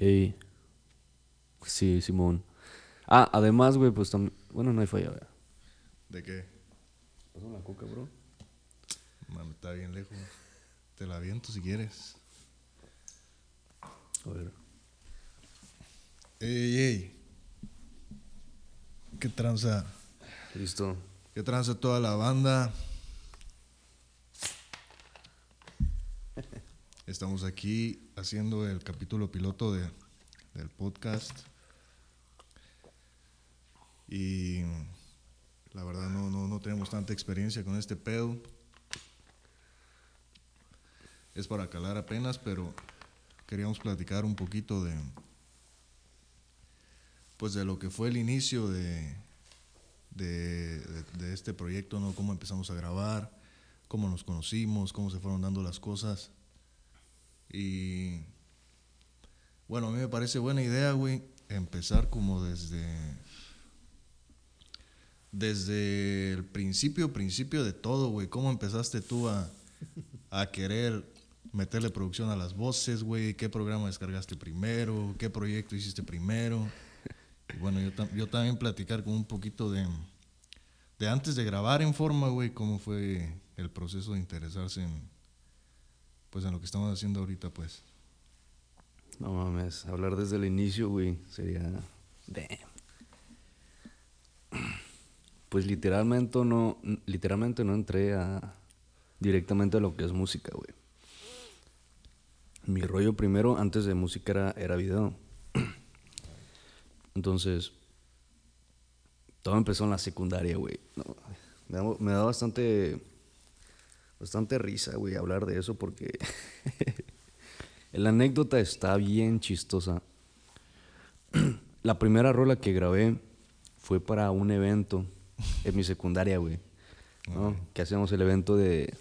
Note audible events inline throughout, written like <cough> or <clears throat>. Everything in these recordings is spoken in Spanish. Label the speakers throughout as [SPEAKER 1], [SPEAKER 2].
[SPEAKER 1] Ey. Sí, Simón. Ah, además, güey, pues también. Bueno, no hay falla, güey.
[SPEAKER 2] ¿De qué?
[SPEAKER 1] Pásame la coca, bro.
[SPEAKER 2] Mano, está bien lejos. Te la aviento si quieres.
[SPEAKER 1] A ver.
[SPEAKER 2] Ey, ey. ¿Qué tranza?
[SPEAKER 1] Listo.
[SPEAKER 2] ¿Qué tranza toda la banda? <laughs> Estamos aquí haciendo el capítulo piloto de, del podcast. Y la verdad no, no, no tenemos tanta experiencia con este pedo. Es para calar apenas, pero queríamos platicar un poquito de pues de lo que fue el inicio de, de, de- este proyecto, ¿no? Cómo empezamos a grabar, cómo nos conocimos, cómo se fueron dando las cosas. Y bueno, a mí me parece buena idea, güey, empezar como desde desde el principio, principio de todo, güey. ¿Cómo empezaste tú a, a querer meterle producción a las voces, güey? ¿Qué programa descargaste primero? ¿Qué proyecto hiciste primero? Y bueno, yo, yo también platicar con un poquito de, de antes de grabar en forma, güey, cómo fue el proceso de interesarse en, pues, en lo que estamos haciendo ahorita, pues.
[SPEAKER 1] No mames, hablar desde el inicio, güey, sería. Damn. Pues literalmente no, literalmente no entré a directamente a lo que es música, güey. Mi rollo primero, antes de música, era, era video. Entonces, todo empezó en la secundaria, güey. Me, me da bastante, bastante risa, güey, hablar de eso porque <laughs> la anécdota está bien chistosa. <clears throat> La primera rola que grabé fue para un evento en mi secundaria, güey. ¿no? Que hacíamos el evento de,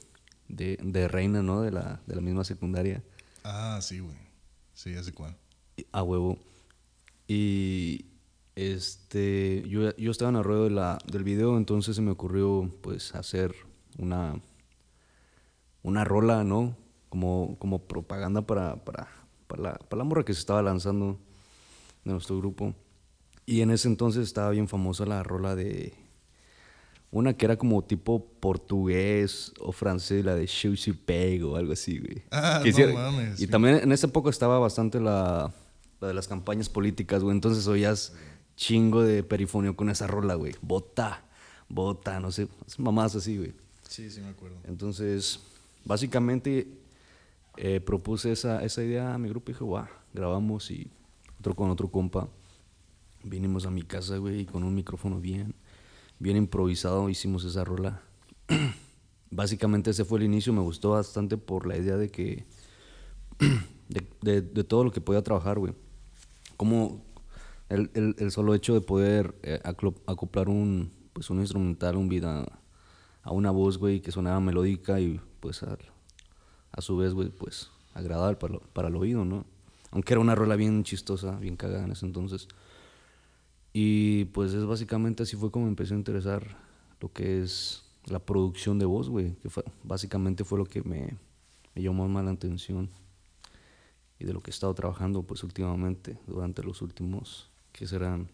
[SPEAKER 1] de, de Reina, ¿no? De la, de la misma secundaria.
[SPEAKER 2] Ah, sí, güey. Sí, sé cuál.
[SPEAKER 1] A huevo. Y este, yo, yo estaba en el ruedo de la, del video, entonces se me ocurrió pues hacer una, una rola, ¿no? Como, como propaganda para, para, para, la, para la morra que se estaba lanzando de nuestro grupo. Y en ese entonces estaba bien famosa la rola de una que era como tipo portugués o francés, la de Sushi Peg o algo así, güey.
[SPEAKER 2] Ah,
[SPEAKER 1] Que
[SPEAKER 2] no mames,
[SPEAKER 1] Y
[SPEAKER 2] sí.
[SPEAKER 1] también en esa época estaba bastante la, la de las campañas políticas, güey. Entonces oías chingo de perifonio con esa rola, güey. Bota, bota, no sé, mamás así, güey.
[SPEAKER 2] Sí, sí me acuerdo.
[SPEAKER 1] Entonces, básicamente eh, propuse esa, esa idea a mi grupo y dije, guau, grabamos y otro con otro compa. Vinimos a mi casa, güey, y con un micrófono bien, bien improvisado hicimos esa rola. <clears throat> Básicamente ese fue el inicio, me gustó bastante por la idea de que, <clears throat> de, de- todo lo que podía trabajar, güey. Como el, el- solo hecho de poder eh, acoplar un, pues un instrumental, un beat a, a una voz, güey, que sonaba melódica y pues al- a su vez, güey, pues agradable para, lo- para el oído, ¿no? Aunque era una rola bien chistosa, bien cagada en ese entonces. Y pues es básicamente así fue como me empecé a interesar lo que es la producción de voz, güey, que fue, básicamente fue lo que me, me llamó más la atención y de lo que he estado trabajando pues últimamente, durante los últimos, que serán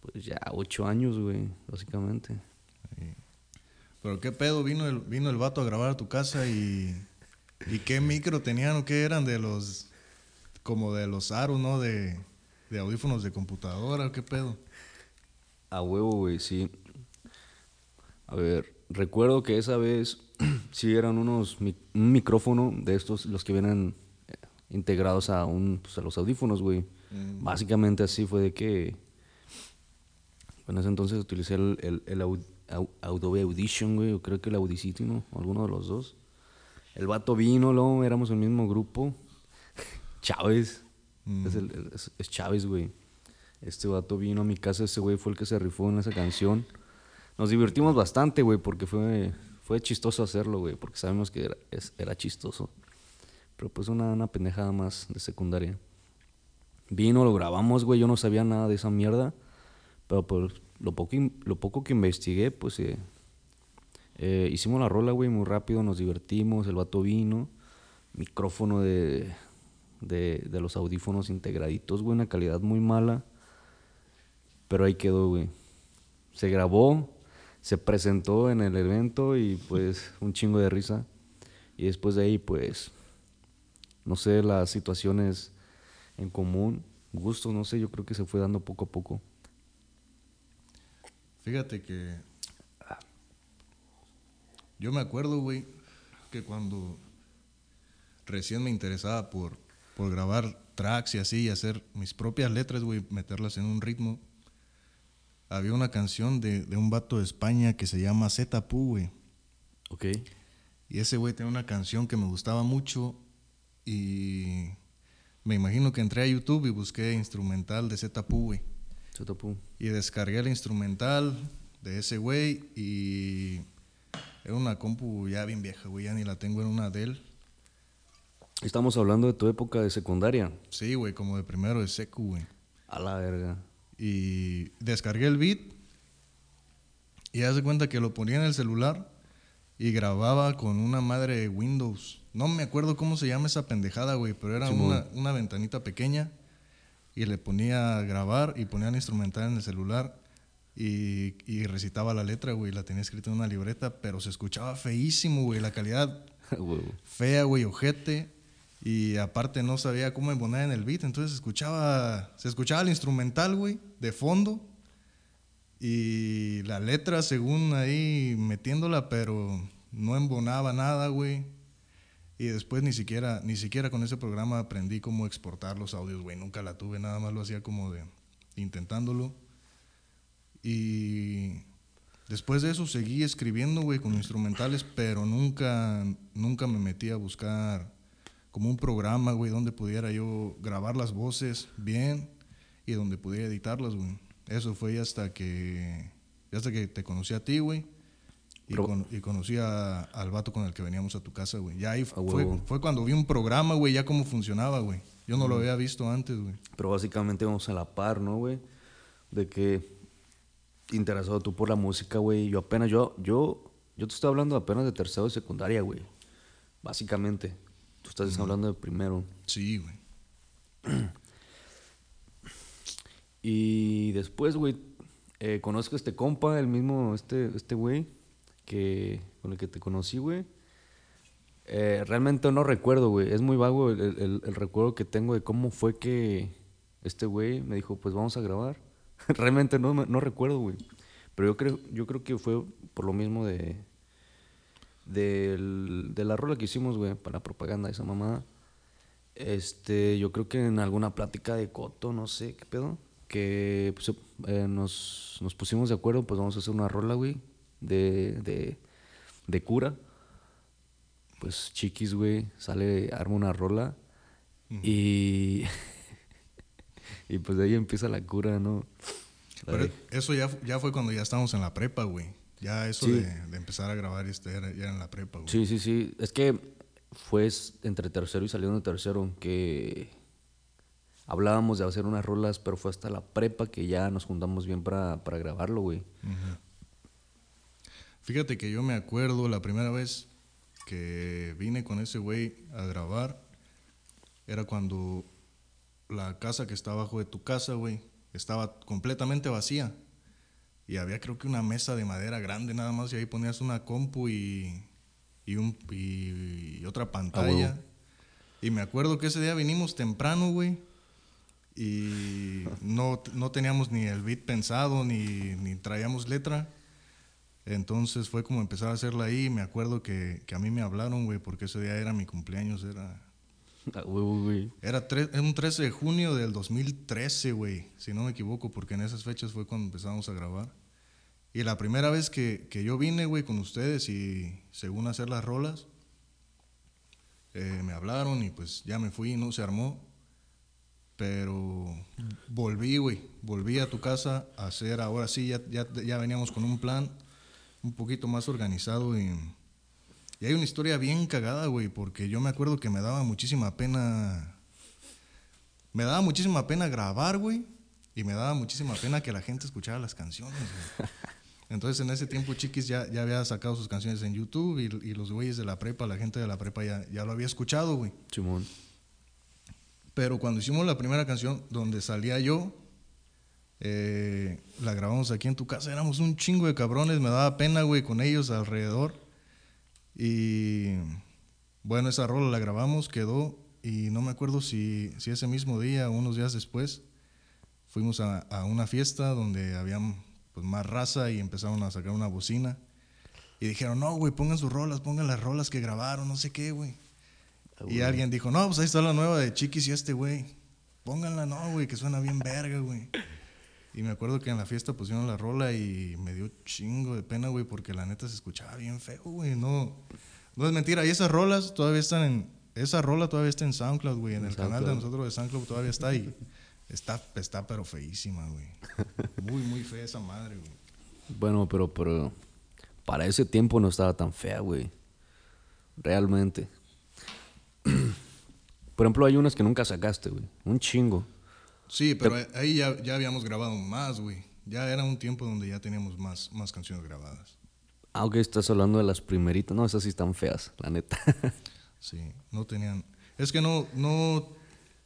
[SPEAKER 1] pues ya ocho años, güey, básicamente.
[SPEAKER 2] Pero qué pedo, vino el, vino el vato a grabar a tu casa y. ¿Y qué micro tenían o qué eran de los. como de los aros, ¿no? De, de audífonos de computadora, qué pedo.
[SPEAKER 1] A huevo, güey, sí. A ver, recuerdo que esa vez <clears throat> sí eran unos un micrófono de estos, los que vienen eh, integrados a un pues, a los audífonos, güey. Básicamente así fue de que en ese entonces utilicé el, el, el Adobe Audition, güey, o creo que el Audacity, ¿no? Alguno de los dos. El vato vino, luego éramos el mismo grupo. <laughs> Chávez. Es, el- el- es- es Chávez, güey. Este vato vino a mi casa, ese güey fue el que se rifó en esa canción. Nos divertimos bastante, güey, porque fue, fue chistoso hacerlo, güey, porque sabemos que era, es- era chistoso. Pero pues una, una pendejada más de secundaria. Vino, lo grabamos, güey, yo no sabía nada de esa mierda. Pero pues lo poco, lo poco que investigué, pues eh, eh, hicimos la rola, güey, muy rápido, nos divertimos, el vato vino, micrófono de, de, de los audífonos integraditos, güey, una calidad muy mala. Pero ahí quedó, güey. Se grabó, se presentó en el evento y pues un chingo de risa. Y después de ahí, pues, no sé, las situaciones en común, gustos, no sé, yo creo que se fue dando poco a poco.
[SPEAKER 2] Fíjate que. Yo me acuerdo, güey, que cuando recién me interesaba por, por grabar tracks y así, y hacer mis propias letras, güey, meterlas en un ritmo, había una canción de, de un vato de España que se llama Zeta Pu, güey.
[SPEAKER 1] Ok.
[SPEAKER 2] Y ese güey tenía una canción que me gustaba mucho y me imagino que entré a YouTube y busqué instrumental de Zeta Pu, güey. Y descargué el instrumental de ese güey y era una compu ya bien vieja, güey, ya ni la tengo en una Dell.
[SPEAKER 1] Estamos hablando de tu época de secundaria.
[SPEAKER 2] Sí, güey, como de primero de secu, güey.
[SPEAKER 1] A la verga.
[SPEAKER 2] Y descargué el beat y haz de cuenta que lo ponía en el celular y grababa con una madre de Windows. No me acuerdo cómo se llama esa pendejada, güey, pero era una, una ventanita pequeña y le ponía a grabar y ponía el instrumental en el celular y, y recitaba la letra, güey, la tenía escrita en una libreta, pero se escuchaba feísimo, güey, la calidad <laughs> fea, güey, ojete. Y aparte no sabía cómo embonar en el beat, entonces escuchaba, se escuchaba el instrumental, güey, de fondo. Y la letra, según ahí metiéndola, pero no embonaba nada, güey. Y después ni siquiera, ni siquiera con ese programa aprendí cómo exportar los audios, güey. Nunca la tuve, nada más lo hacía como de intentándolo. Y después de eso seguí escribiendo, güey, con instrumentales, pero nunca, nunca me metí a buscar como un programa, güey, donde pudiera yo grabar las voces bien y donde pudiera editarlas, güey. Eso fue hasta que, hasta que te conocí a ti, güey. Y,
[SPEAKER 1] Pero-
[SPEAKER 2] con- y conocí a- al vato con el que veníamos a tu casa, güey. Ya ahí fue, fue cuando vi un programa, güey, ya cómo funcionaba, güey. Yo no lo había visto antes, güey.
[SPEAKER 1] Pero básicamente vamos a la par, ¿no, güey? De que interesado tú por la música, güey. Yo apenas, yo, yo, yo te estoy hablando apenas de tercero de secundaria, güey. Básicamente. Tú estás hablando de primero.
[SPEAKER 2] Sí, güey. <clears throat>
[SPEAKER 1] Y después, güey, eh, conozco a este compa, el mismo, este, este güey, que, con el que te conocí, güey. Eh, realmente no recuerdo, güey. Es muy vago el, el- recuerdo que tengo de cómo fue que este güey me dijo, pues vamos a grabar. <laughs> realmente no, no recuerdo, güey. Pero yo creo, yo creo que fue por lo mismo de, del- de la rola que hicimos, güey, para propaganda de esa mamada. Este, yo creo que en alguna plática de Coto, no sé qué pedo, que pues, eh, nos, nos pusimos de acuerdo, pues vamos a hacer una rola, güey, de, de, de cura. Pues chiquis, güey, sale, arma una rola y. <laughs> y pues de ahí empieza la cura, ¿no?
[SPEAKER 2] Pero eso ya, ya fue cuando ya estábamos en la prepa, güey. Ya eso
[SPEAKER 1] Sí.
[SPEAKER 2] de, de empezar a grabar este era, ya en la prepa, güey.
[SPEAKER 1] Sí, sí, sí. Es que fue entre tercero y saliendo de tercero que hablábamos de hacer unas rolas, pero fue hasta la prepa que ya nos juntamos bien para, para grabarlo, güey.
[SPEAKER 2] Fíjate que yo me acuerdo la primera vez que vine con ese güey a grabar, era cuando la casa que está abajo de tu casa, güey, estaba completamente vacía. Y había creo que una mesa de madera grande nada más y ahí ponías una compu y, y, un, y, y otra pantalla.
[SPEAKER 1] huevo.
[SPEAKER 2] y me acuerdo que ese día vinimos temprano, güey. Y no, no teníamos ni el beat pensado, ni, ni traíamos letra. Entonces fue como empezar a hacerla ahí. Me acuerdo que, que a mí me hablaron, güey, porque ese día era mi cumpleaños. Era,
[SPEAKER 1] Ah, huevo, güey.
[SPEAKER 2] era, era un 13 de junio del 2013, güey, si no me equivoco, porque en esas fechas fue cuando empezamos a grabar. Y la primera vez que, que yo vine, güey, con ustedes y según hacer las rolas, eh, me hablaron y pues ya me fui, no se armó. Pero volví, güey, volví a tu casa a hacer, ahora sí, ya, ya, ya veníamos con un plan un poquito más organizado y, y hay una historia bien cagada, güey, porque yo me acuerdo que me daba muchísima pena, me daba muchísima pena grabar, güey, y me daba muchísima pena que la gente escuchara las canciones, güey. <laughs> Entonces en ese tiempo Chiquis ya, ya había sacado sus canciones en YouTube y, y los güeyes de la prepa, la gente de la prepa ya, ya lo había escuchado, güey.
[SPEAKER 1] Simón.
[SPEAKER 2] Pero cuando hicimos la primera canción, donde salía yo, eh, la grabamos aquí en tu casa. Éramos un chingo de cabrones, me daba pena, güey, con ellos alrededor. Y bueno, esa rola la grabamos, quedó. Y no me acuerdo si, si ese mismo día o unos días después fuimos a, a una fiesta donde había pues, más raza y empezaron a sacar una bocina. Y dijeron, no, güey, pongan sus rolas, pongan las rolas que grabaron, no sé qué, güey. y alguien dijo, no, pues ahí está la nueva de Chiquis y este, güey. Pónganla, no, güey, que suena bien verga, güey. Y me acuerdo que en la fiesta pusieron la rola y me dio chingo de pena, güey, porque la neta se escuchaba bien feo, güey. No, no es mentira. Y esas rolas todavía están en. Esa rola todavía está en SoundCloud, güey. En, el canal de nosotros de SoundCloud todavía está ahí. Está, está pero feísima, güey. <laughs> Muy, muy fea esa madre, güey.
[SPEAKER 1] Bueno, pero, pero para ese tiempo no estaba tan fea, güey. Realmente. <clears throat> Por ejemplo, hay unas que nunca sacaste, güey. Un chingo.
[SPEAKER 2] Sí, pero ahí ya, ya habíamos grabado más, güey. Ya era un tiempo donde ya teníamos más, más canciones grabadas.
[SPEAKER 1] Ah, ok, estás hablando de las primeritas. No, esas sí están feas, la neta. <laughs>
[SPEAKER 2] sí, no tenían... Es que no, no...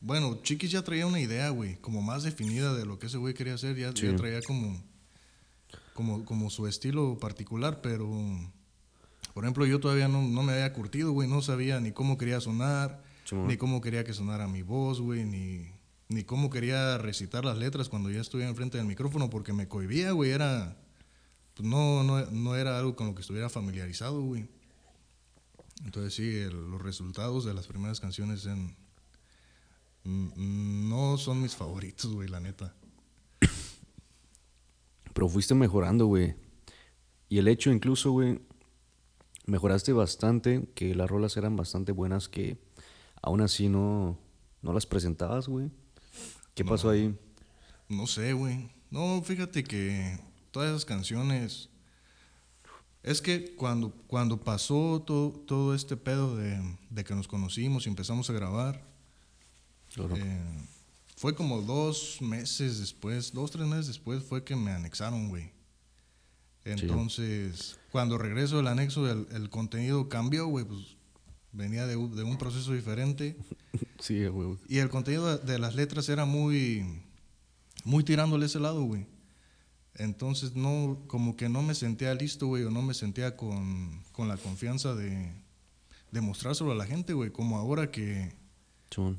[SPEAKER 2] Bueno, Chiquis ya traía una idea, güey, como más definida de lo que ese güey quería hacer. Ya, ya traía como, como, como su estilo particular, pero... Por ejemplo, yo todavía no, no me había curtido, güey. No sabía ni cómo quería sonar, ni cómo quería que sonara mi voz, güey, ni ni cómo quería recitar las letras cuando ya estuviera enfrente del micrófono porque me cohibía, güey, era pues no, no, no, era algo con lo que estuviera familiarizado, güey. Entonces sí, los resultados de las primeras canciones en, no son mis favoritos, güey, la neta. <coughs>
[SPEAKER 1] Pero fuiste mejorando, güey. Y el hecho incluso, güey, mejoraste bastante, que las rolas eran bastante buenas, que aún así no, no las presentabas, güey. ¿Qué pasó ahí?
[SPEAKER 2] No sé, güey. No, fíjate que todas esas canciones. Es que cuando, cuando pasó todo, todo este pedo de, que nos conocimos y empezamos a grabar, eh, fue como dos meses después, dos, tres meses después fue que me anexaron, güey. Entonces, cuando regreso del anexo, el, el contenido cambió, güey, pues venía de, de un proceso diferente. <laughs>
[SPEAKER 1] Sí, güey.
[SPEAKER 2] Y el contenido de las letras era muy, muy tirándole ese lado, güey. Entonces, no, como que no me sentía listo, güey, o no me sentía con, con la confianza de, de, mostrárselo a la gente, güey. Como ahora que.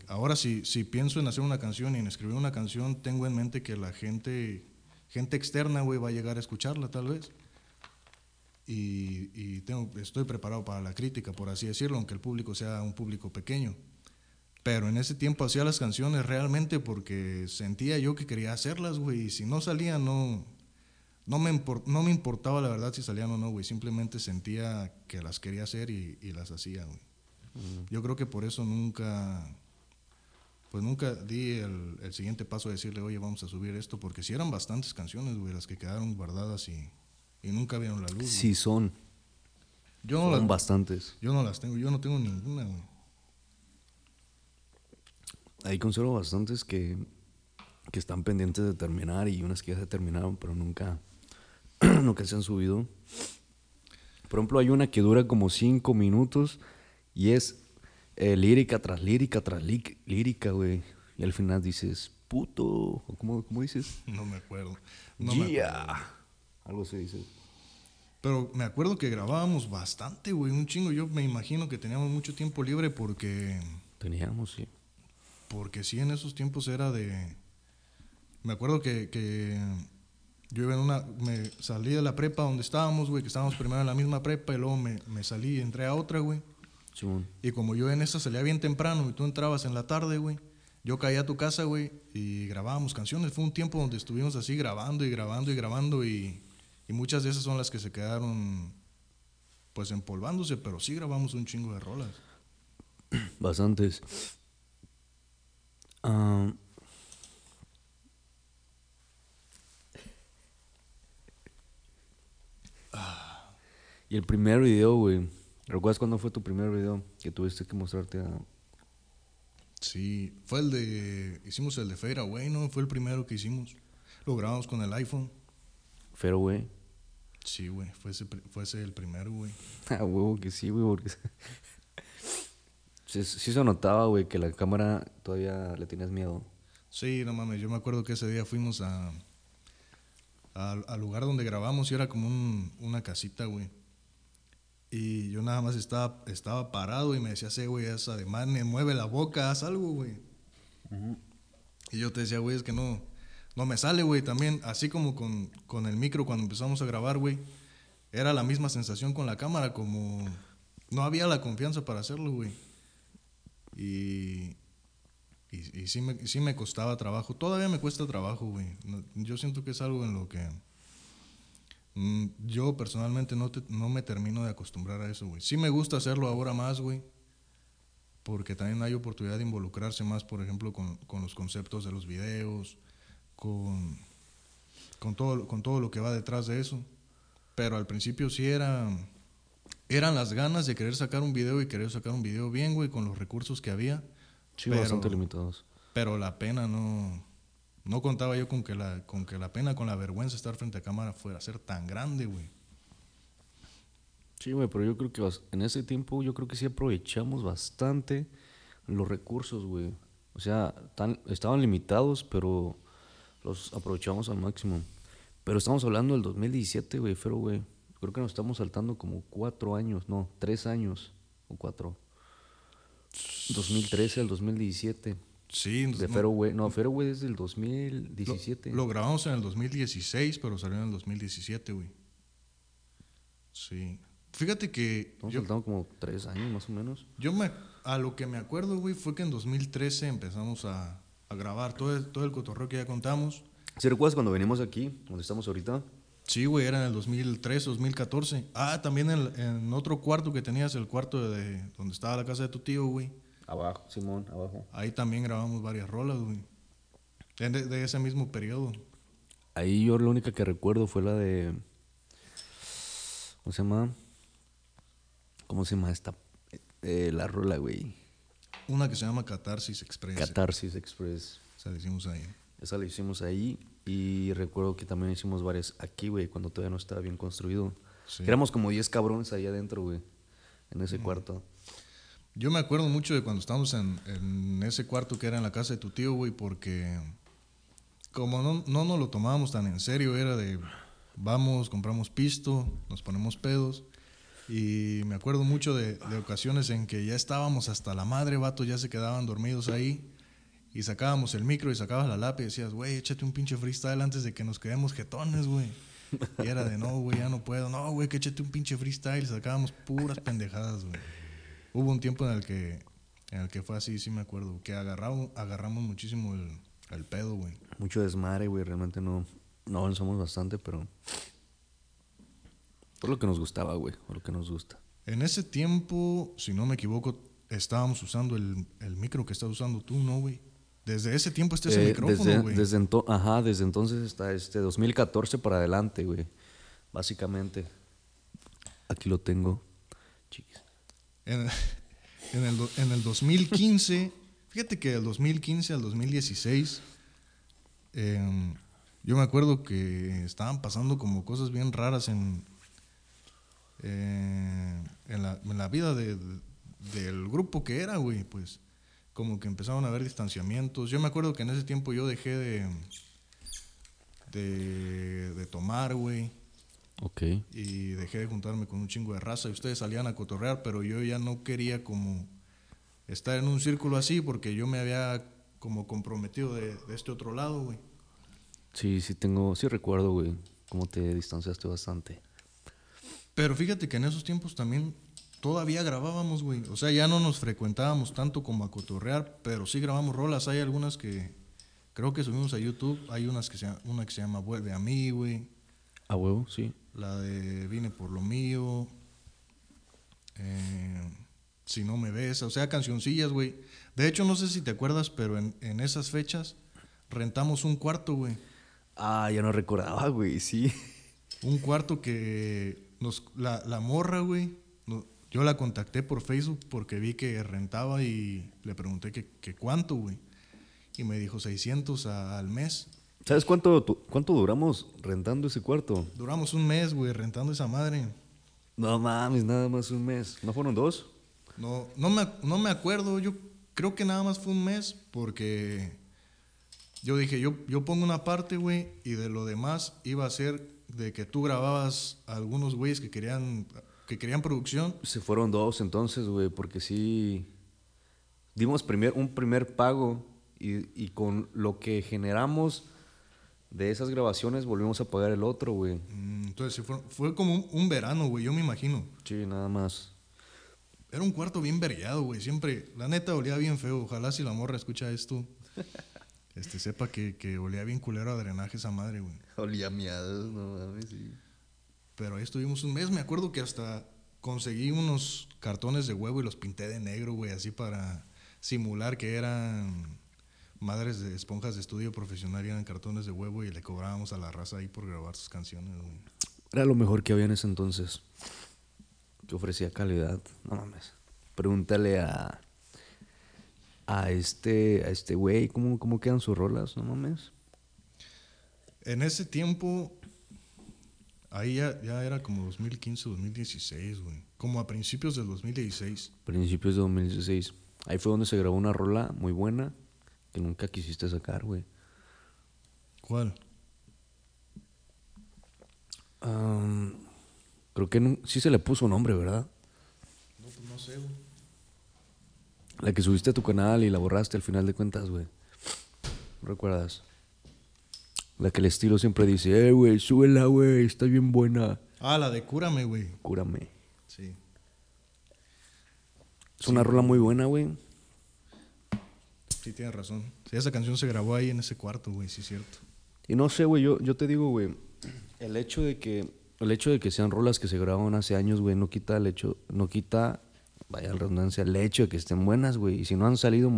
[SPEAKER 2] Ahora, si, si pienso en hacer una canción y en escribir una canción, tengo en mente que la gente, gente externa, güey, va a llegar a escucharla, tal vez. Y, y tengo, estoy preparado para la crítica, por así decirlo, aunque el público sea un público pequeño. Pero en ese tiempo hacía las canciones realmente porque sentía yo que quería hacerlas, güey. Y si no salían, no, no, me no me importaba la verdad si salían o no, güey. Simplemente sentía que las quería hacer y, las hacía, güey. Yo creo que por eso nunca, pues nunca di el, el, siguiente paso de decirle, oye, vamos a subir esto, porque si eran bastantes canciones, güey, las que quedaron guardadas y, y nunca vieron la luz.
[SPEAKER 1] Sí, son. Yo son bastantes.
[SPEAKER 2] Yo no las tengo, yo no tengo ninguna, güey.
[SPEAKER 1] Ahí conservo bastantes que, que están pendientes de terminar y unas que ya se terminaron, pero nunca, <clears throat> nunca se han subido. Por ejemplo, hay una que dura como cinco minutos y es eh, lírica tras lírica tras lírica, güey. Y al final dices, puto. ¿Cómo, cómo dices?
[SPEAKER 2] No me acuerdo.
[SPEAKER 1] No Algo se dice.
[SPEAKER 2] Pero me acuerdo que grabábamos bastante, güey, un chingo. Yo me imagino que teníamos mucho tiempo libre porque...
[SPEAKER 1] Teníamos, sí.
[SPEAKER 2] Porque sí, en esos tiempos era de... Me acuerdo que, que yo iba en una... Me salí de la prepa donde estábamos, güey, que estábamos primero en la misma prepa y luego me, me salí y entré a otra, güey. Y como yo en esa salía bien temprano y tú entrabas en la tarde, güey, yo caía a tu casa, güey, y grabábamos canciones. Fue un tiempo donde estuvimos así grabando y grabando y grabando y, y muchas de esas son las que se quedaron pues empolvándose, pero sí grabamos un chingo de rolas. <clears throat>
[SPEAKER 1] Bastantes. Y el primer video, güey. ¿Recuerdas cuándo fue tu primer video que tuviste que mostrarte a.?
[SPEAKER 2] Sí, fue el de. Hicimos el de Fade güey, ¿no? Fue el primero que hicimos. Lo grabamos con el iPhone.
[SPEAKER 1] Fade güey.
[SPEAKER 2] Sí, güey. Fue ese, fue ese el primero, güey. <laughs>
[SPEAKER 1] Ah, huevo que sí, güey. Porque... Sí, sí se notaba, güey, que la cámara todavía le tenías miedo.
[SPEAKER 2] Sí, no mames, yo me acuerdo que ese día fuimos a, a- al lugar donde grabamos y era como un- una casita, güey. Y yo nada más estaba, estaba parado y me decía, sí, güey, haz ademán, mueve la boca, haz algo, güey. Y yo te decía, güey, es que no, no me sale, güey, también, así como con, con el micro cuando empezamos a grabar, güey, era la misma sensación con la cámara, como no había la confianza para hacerlo, güey. Y, y, y sí, me, sí me costaba trabajo, todavía me cuesta trabajo, güey. Yo siento que es algo en lo que mm, yo personalmente no, te- no me termino de acostumbrar a eso, güey. Sí me gusta hacerlo ahora más, güey porque también hay oportunidad de involucrarse más, por ejemplo, con, con los conceptos de los videos, con, con, todo, con todo lo que va detrás de eso. Pero al principio sí era, eran las ganas de querer sacar un video y querer sacar un video bien, güey, con los recursos que había.
[SPEAKER 1] Sí,
[SPEAKER 2] Pero-
[SPEAKER 1] bastante limitados.
[SPEAKER 2] Pero la pena no, no contaba yo con que, la, con que la pena, con la vergüenza de estar frente a cámara fuera a ser tan grande, güey.
[SPEAKER 1] Sí, güey, pero yo creo que en ese tiempo yo creo que sí aprovechamos bastante los recursos, güey. O sea, tan, estaban limitados, pero los aprovechamos al máximo. Pero estamos hablando del 2017, güey, pero, güey. Creo que nos estamos saltando como cuatro años, no, tres años o cuatro. 2013 al 2017.
[SPEAKER 2] Sí,
[SPEAKER 1] De
[SPEAKER 2] no-
[SPEAKER 1] güey. No, güey, es del
[SPEAKER 2] lo,
[SPEAKER 1] 2017.
[SPEAKER 2] lo grabamos en el 2016, pero salió en el 2017, güey. Sí. Fíjate que
[SPEAKER 1] Estamos
[SPEAKER 2] yo,
[SPEAKER 1] saltando como tres años, más o menos.
[SPEAKER 2] yo me, a lo que me acuerdo, güey, fue que en 2013 empezamos a, a grabar todo el, todo el cotorreo que ya contamos.
[SPEAKER 1] ¿Sí recuerdas cuando venimos aquí, donde estamos ahorita?
[SPEAKER 2] Sí, güey, era en el 2013, 2014. Ah, también en, en otro cuarto que tenías, el cuarto de donde estaba la casa de tu tío, güey.
[SPEAKER 1] Abajo, Simón, abajo.
[SPEAKER 2] Ahí también grabamos varias rolas, güey. De, de- ese mismo periodo.
[SPEAKER 1] Ahí yo la única que recuerdo fue la de. ¿Cómo se llama? ¿Cómo se llama esta? Eh, la rola, güey.
[SPEAKER 2] Una que se llama Catarsis Express.
[SPEAKER 1] Catarsis Express.
[SPEAKER 2] O sea, le hicimos ahí.
[SPEAKER 1] Esa la hicimos ahí. Y recuerdo que también hicimos varias aquí, güey, cuando todavía no estaba bien construido.
[SPEAKER 2] Sí.
[SPEAKER 1] Éramos como 10 cabrones ahí adentro, güey. En ese cuarto.
[SPEAKER 2] Yo me acuerdo mucho de cuando estábamos en, en ese cuarto que era en la casa de tu tío, güey, porque como no, no nos lo tomábamos tan en serio, era de vamos, compramos pisto, nos ponemos pedos. Y me acuerdo mucho de, de ocasiones en que ya estábamos hasta la madre, vatos, ya se quedaban dormidos ahí. Y sacábamos el micro y sacabas la lápiz y decías, güey, échate un pinche freestyle antes de que nos quedemos jetones, güey. Y era de, no, güey, ya no puedo. No, güey, que échate un pinche freestyle. Sacábamos puras pendejadas, güey. Hubo un tiempo en el que, en el que fue así, sí me acuerdo, que agarramos, agarramos muchísimo el, el pedo, güey.
[SPEAKER 1] Mucho desmadre, güey. Realmente no, no avanzamos bastante, pero. Por lo que nos gustaba, güey. Por lo que nos gusta.
[SPEAKER 2] En ese tiempo, si no me equivoco, estábamos usando el, el micro que estás usando tú, ¿no, güey? Desde ese tiempo está ese
[SPEAKER 1] Eh,
[SPEAKER 2] micrófono,
[SPEAKER 1] desde,
[SPEAKER 2] güey.
[SPEAKER 1] desde ento- ajá, desde entonces está este 2014 para adelante, güey. Básicamente. Aquí lo tengo. Chiquis.
[SPEAKER 2] En, <laughs> en el, en el 2015, <laughs> fíjate que del 2015 al 2016, em, yo me acuerdo que estaban pasando como cosas bien raras en, eh, en, la, en la vida de- del grupo que era, güey, pues como que empezaron a haber distanciamientos. Yo me acuerdo que en ese tiempo yo dejé de, de, de tomar, güey
[SPEAKER 1] Ok.
[SPEAKER 2] y dejé de juntarme con un chingo de raza y ustedes salían a cotorrear, pero yo ya no quería como estar en un círculo así porque yo me había como comprometido de, de este otro lado, güey.
[SPEAKER 1] Sí, sí tengo, sí recuerdo, güey, cómo te distanciaste bastante.
[SPEAKER 2] Pero fíjate que en esos tiempos también todavía grabábamos, güey. O sea, ya no nos frecuentábamos tanto como a cotorrear, pero sí grabamos rolas. Hay algunas que creo que subimos a YouTube. Hay unas que se, una que se llama Vuelve a mí, güey.
[SPEAKER 1] A huevo, sí.
[SPEAKER 2] La de Vine por lo mío. eh, si no me ves. O sea, cancioncillas, güey. De hecho, no sé si te acuerdas, pero en, en esas fechas rentamos un cuarto, güey.
[SPEAKER 1] Ah, ya no recordaba, güey, sí.
[SPEAKER 2] Un cuarto que nos, la, la morra, güey. Yo la contacté por Facebook porque vi que rentaba y le pregunté que, que cuánto, güey. Y me dijo 600 a- al mes.
[SPEAKER 1] ¿Sabes cuánto, tu- cuánto duramos rentando ese cuarto?
[SPEAKER 2] Duramos un mes, güey, rentando esa madre.
[SPEAKER 1] No mames, nada más un mes. ¿No fueron dos?
[SPEAKER 2] No, no me, no me acuerdo, yo creo que nada más fue un mes porque yo dije, yo, yo pongo una parte, güey, y de lo demás iba a ser de que tú grababas a algunos güeyes que querían, que querían producción.
[SPEAKER 1] Se fueron dos entonces, güey, porque sí dimos primer, un primer pago y, y con lo que generamos de esas grabaciones volvimos a pagar el otro, güey.
[SPEAKER 2] Mm, Entonces sí fue, fue como un, un verano, güey, yo me imagino.
[SPEAKER 1] Sí, nada más.
[SPEAKER 2] Era un cuarto bien vergueado, güey. Siempre, la neta, olía bien feo. Ojalá si la morra escucha esto, <laughs> este, sepa que, que olía bien culero a drenaje esa madre, güey.
[SPEAKER 1] Olía miados, no mames, sí.
[SPEAKER 2] Pero ahí estuvimos un mes. Me acuerdo que hasta conseguí unos cartones de huevo y los pinté de negro, güey, así para simular que eran madres de esponjas de estudio profesional y eran cartones de huevo y le cobrábamos a la raza ahí por grabar sus canciones, güey.
[SPEAKER 1] Era lo mejor que había en ese entonces. Que ofrecía calidad. No mames. Pregúntale a. A este. A este güey. ¿cómo, ¿Cómo quedan sus rolas? No mames.
[SPEAKER 2] En ese tiempo, ahí ya, ya era como 2015, 2016, güey. Como a principios del 2016.
[SPEAKER 1] Principios de 2016. Ahí fue donde se grabó una rola muy buena. Que nunca quisiste sacar, güey.
[SPEAKER 2] ¿Cuál?
[SPEAKER 1] Am, creo que sí se le puso nombre, ¿verdad?
[SPEAKER 2] No, pues no sé, güey.
[SPEAKER 1] La que subiste a tu canal y la borraste al final de cuentas, güey. ¿No recuerdas? La que el estilo siempre dice, eh, güey, súbela, güey, está bien buena.
[SPEAKER 2] Ah, la de Cúrame, güey.
[SPEAKER 1] Cúrame.
[SPEAKER 2] Sí.
[SPEAKER 1] Es una rola muy buena, güey.
[SPEAKER 2] Sí, tienes razón. Sí, esa canción se grabó ahí en ese cuarto, güey, sí es cierto.
[SPEAKER 1] Y no sé, güey, yo, yo te digo, güey, el hecho de que el hecho de que sean rolas que se grabaron hace años, güey, no quita el hecho, no quita, vaya la redundancia, el hecho de que estén buenas, güey. Y si no han salido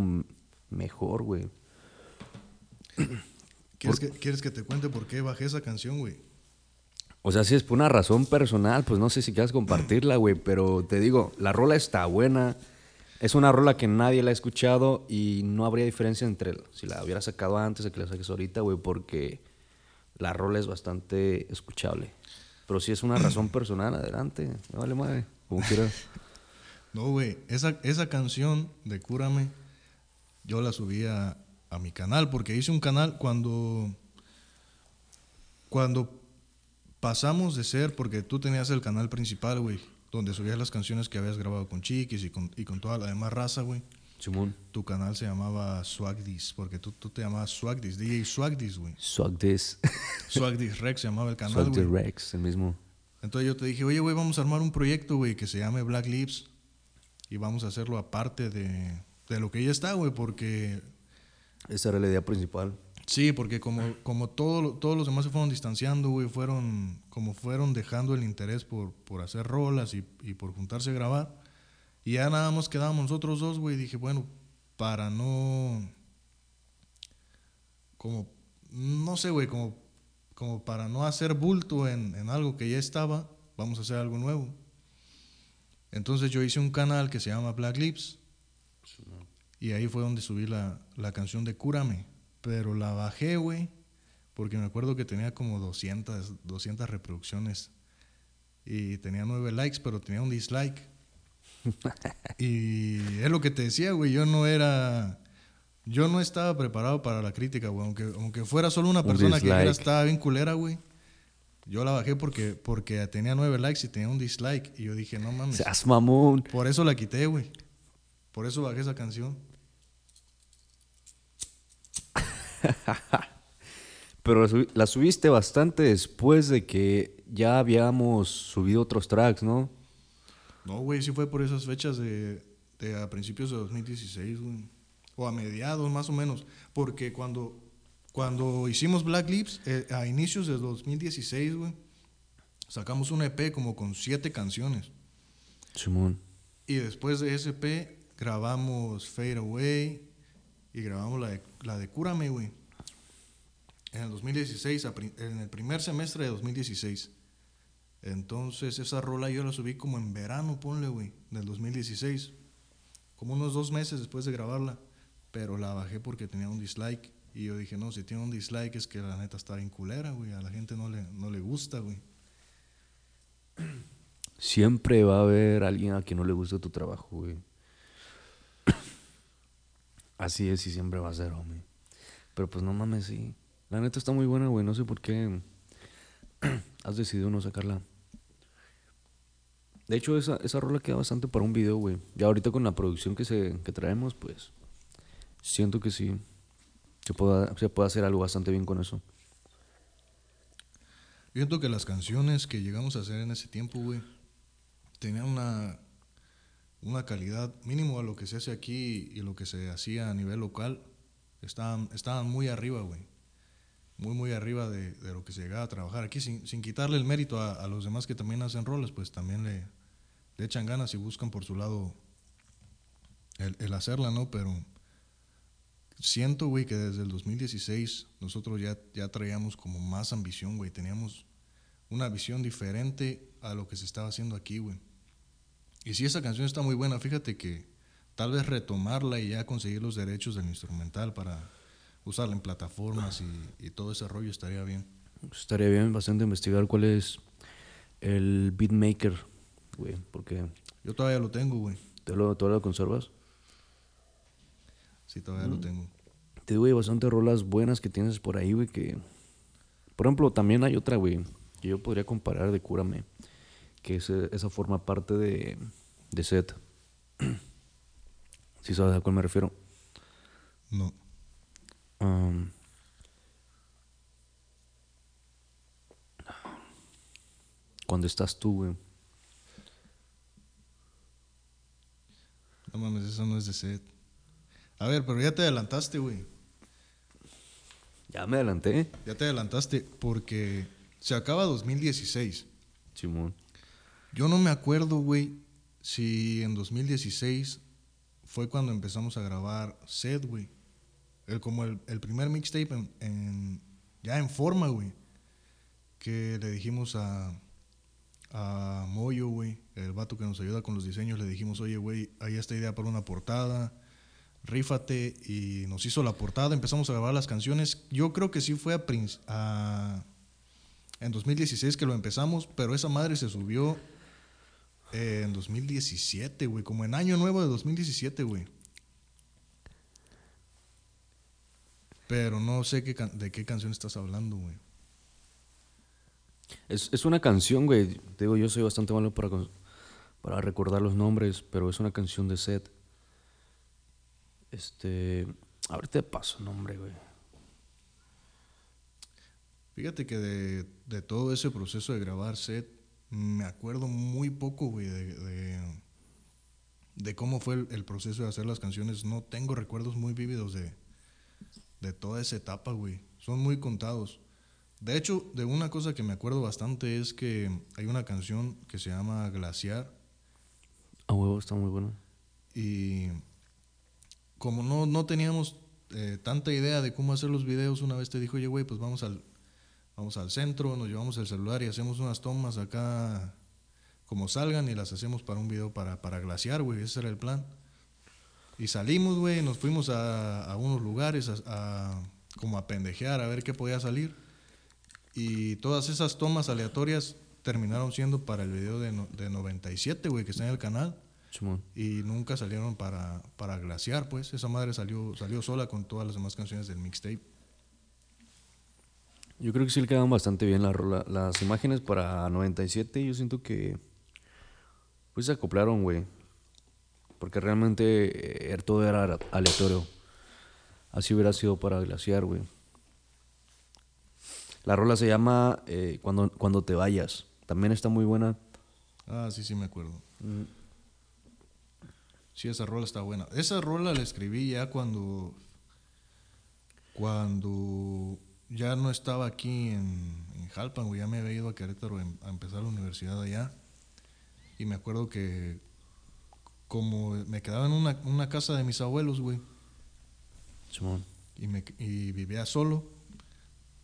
[SPEAKER 1] mejor, güey.
[SPEAKER 2] ¿Quieres que, ¿Quieres que te cuente por qué bajé esa canción, güey?
[SPEAKER 1] O sea, si es por una razón personal, pues no sé si quieras compartirla, güey, pero te digo, la rola está buena. Es una rola que nadie la ha escuchado y no habría diferencia entre si la hubiera sacado antes o que la saques ahorita, güey, porque la rola es bastante escuchable. Pero si es una razón <clears throat> personal, adelante, me vale madre, como quieras.
[SPEAKER 2] No, güey, esa, esa canción de Cúrame, yo la subí a, a mi canal, porque hice un canal cuando, cuando pasamos de ser, porque tú tenías el canal principal, güey, donde subías las canciones que habías grabado con Chiquis y con, y con toda la demás raza, güey.
[SPEAKER 1] Simón,
[SPEAKER 2] Tu canal se llamaba Swagdis, porque tú, tú te llamabas Swagdis, DJ Swagdis, güey.
[SPEAKER 1] Swag This, <laughs>
[SPEAKER 2] Swagdis Rex se llamaba el canal, güey.
[SPEAKER 1] Rex, el mismo.
[SPEAKER 2] Entonces yo te dije, oye, güey, vamos a armar un proyecto, güey, que se llame Black Lips. Y vamos a hacerlo aparte de, de lo que ya está, güey, porque...
[SPEAKER 1] Esa era la idea principal.
[SPEAKER 2] Sí, porque como, como todo, todos los demás se fueron distanciando, güey, fueron... Como fueron dejando el interés por, por hacer rolas y, y por juntarse a grabar. Y ya nada más quedábamos nosotros dos, güey. Dije, bueno, para no... Como... No sé, güey, como, como para no hacer bulto en, en algo que ya estaba, vamos a hacer algo nuevo. Entonces yo hice un canal que se llama Black Lips. Y ahí fue donde subí la, la canción de Cúrame. Pero la bajé, güey. Porque me acuerdo que tenía como 200, 200 reproducciones. Y tenía 9 likes, pero tenía un dislike. <laughs> y es lo que te decía, güey. Yo no era. Yo no estaba preparado para la crítica, güey. Aunque, aunque fuera solo una
[SPEAKER 1] Un
[SPEAKER 2] persona que dijera
[SPEAKER 1] dislike.
[SPEAKER 2] estaba bien culera, güey. Yo la bajé porque, porque tenía 9 likes y tenía un dislike. Y yo dije, no mames.
[SPEAKER 1] Seas mamón.
[SPEAKER 2] Por eso la quité, güey. Por eso bajé esa canción. <laughs>
[SPEAKER 1] Pero la, subi- la subiste bastante después de que ya habíamos subido otros tracks, ¿no?
[SPEAKER 2] No, güey, sí fue por esas fechas de, de a principios de 2016, güey. O a mediados, más o menos. Porque cuando, cuando hicimos Black Lips, eh, a inicios de 2016, güey, sacamos un EP como con siete canciones.
[SPEAKER 1] Simón.
[SPEAKER 2] Y después de ese EP grabamos Fade Away y grabamos la de, la de Cúrame, güey. En el 2016, a pri- en el primer semestre de 2016. Entonces esa rola yo la subí como en verano, ponle, güey, del 2016. Como unos dos meses después de grabarla. Pero la bajé porque tenía un dislike. Y yo dije, no, si tiene un dislike es que la neta está bien culera, güey. A la gente no le, no le gusta, güey.
[SPEAKER 1] Siempre va a haber alguien a quien no le guste tu trabajo, güey. Así es y siempre va a ser, homie. Pero pues no mames, sí. La neta está muy buena, güey. No sé por qué <clears throat> has decidido no sacarla. De hecho, esa, esa rola queda bastante para un video, güey. Ya ahorita con la producción que, se, que traemos, pues siento que sí. Se puede, se puede hacer algo bastante bien con eso.
[SPEAKER 2] Siento que las canciones que llegamos a hacer en ese tiempo, güey, tenían una, una calidad mínimo a lo que se hace aquí y lo que se hacía a nivel local. Estaban, estaban muy arriba, güey. Muy, muy arriba de, de lo que se llegaba a trabajar aquí, sin, sin quitarle el mérito a, a los demás que también hacen roles, pues también le, le echan ganas y buscan por su lado el, el hacerla, ¿no? Pero siento, güey, que desde el 2016 nosotros ya, ya traíamos como más ambición, güey. Teníamos una visión diferente a lo que se estaba haciendo aquí, güey. Y sí, esa canción está muy buena. Fíjate que tal vez retomarla y ya conseguir los derechos del instrumental para usarla en plataformas y, y todo ese rollo estaría bien.
[SPEAKER 1] Estaría bien bastante investigar cuál es el beatmaker, güey. Porque
[SPEAKER 2] Yo todavía lo tengo, güey.
[SPEAKER 1] ¿te lo, ¿todavía lo conservas?
[SPEAKER 2] Sí, todavía lo tengo.
[SPEAKER 1] Te digo, hay bastantes rolas buenas que tienes por ahí, güey, que... Por ejemplo, también hay otra, güey, que yo podría comparar de Cúrame, que ese- esa forma parte de, de set. <clears throat> ¿Sí sabes a cuál me refiero?
[SPEAKER 2] No.
[SPEAKER 1] Um, cuando estás tú, güey.
[SPEAKER 2] No mames, esa no es de set. A ver, pero ya te adelantaste, güey.
[SPEAKER 1] Ya me adelanté.
[SPEAKER 2] Ya te adelantaste porque se acaba 2016.
[SPEAKER 1] Simón.
[SPEAKER 2] Yo no me acuerdo, güey, si en 2016 fue cuando empezamos a grabar set, güey. El, como el, el primer mixtape en, ya en forma, güey. Que le dijimos a, a Moyo, güey, el vato que nos ayuda con los diseños, le dijimos, oye, güey, hay esta idea para una portada, rífate, y nos hizo la portada, empezamos a grabar las canciones. Yo creo que sí fue a, a- en 2016 que lo empezamos, pero esa madre se subió eh, en 2017, güey, como en año nuevo de 2017, güey. Pero no sé qué de qué canción estás hablando, güey.
[SPEAKER 1] Es, es una canción, güey. Te digo, yo soy bastante malo para, para recordar los nombres, pero es una canción de set. Este. Ahorita te paso el nombre, güey.
[SPEAKER 2] Fíjate que de, de todo ese proceso de grabar set, me acuerdo muy poco, güey, de, de, de cómo fue el, el proceso de hacer las canciones. No tengo recuerdos muy vívidos de, de toda esa etapa, güey. Son muy contados. De hecho, de una cosa que me acuerdo bastante es que hay una canción que se llama Glaciar
[SPEAKER 1] A huevo, está muy bueno.
[SPEAKER 2] y como no, no teníamos eh, tanta idea de cómo hacer los videos, una vez te dijo, oye, güey, pues vamos al, vamos al centro, nos llevamos el celular y hacemos unas tomas acá como salgan y las hacemos para un video para, para glaciar, güey, ese era el plan. Y salimos, güey, nos fuimos a, a unos lugares a, a- como a pendejear, a ver qué podía salir. Y todas esas tomas aleatorias terminaron siendo para el video de, no- de 97, güey, que está en el canal
[SPEAKER 1] Simón.
[SPEAKER 2] y nunca salieron para, para glaciar, pues. Esa madre salió, salió sola con todas las demás canciones del mixtape.
[SPEAKER 1] Yo creo que sí le quedan bastante bien la rola. Las imágenes para 97, yo siento que. Pues se acoplaron, güey. Porque realmente eh, todo era ale- aleatorio. Así hubiera sido para glaciar, güey. La rola se llama eh, cuando, cuando te vayas. También está muy buena.
[SPEAKER 2] Ah, sí, sí me acuerdo. Sí, esa rola está buena. Esa rola la escribí ya cuando. Cuando ya no estaba aquí en, en Jalpan, güey. Ya me había ido a Querétaro a empezar la universidad allá. Y me acuerdo que. Como me quedaba en una, una casa de mis abuelos, güey.
[SPEAKER 1] Simón.
[SPEAKER 2] y, me, y vivía solo.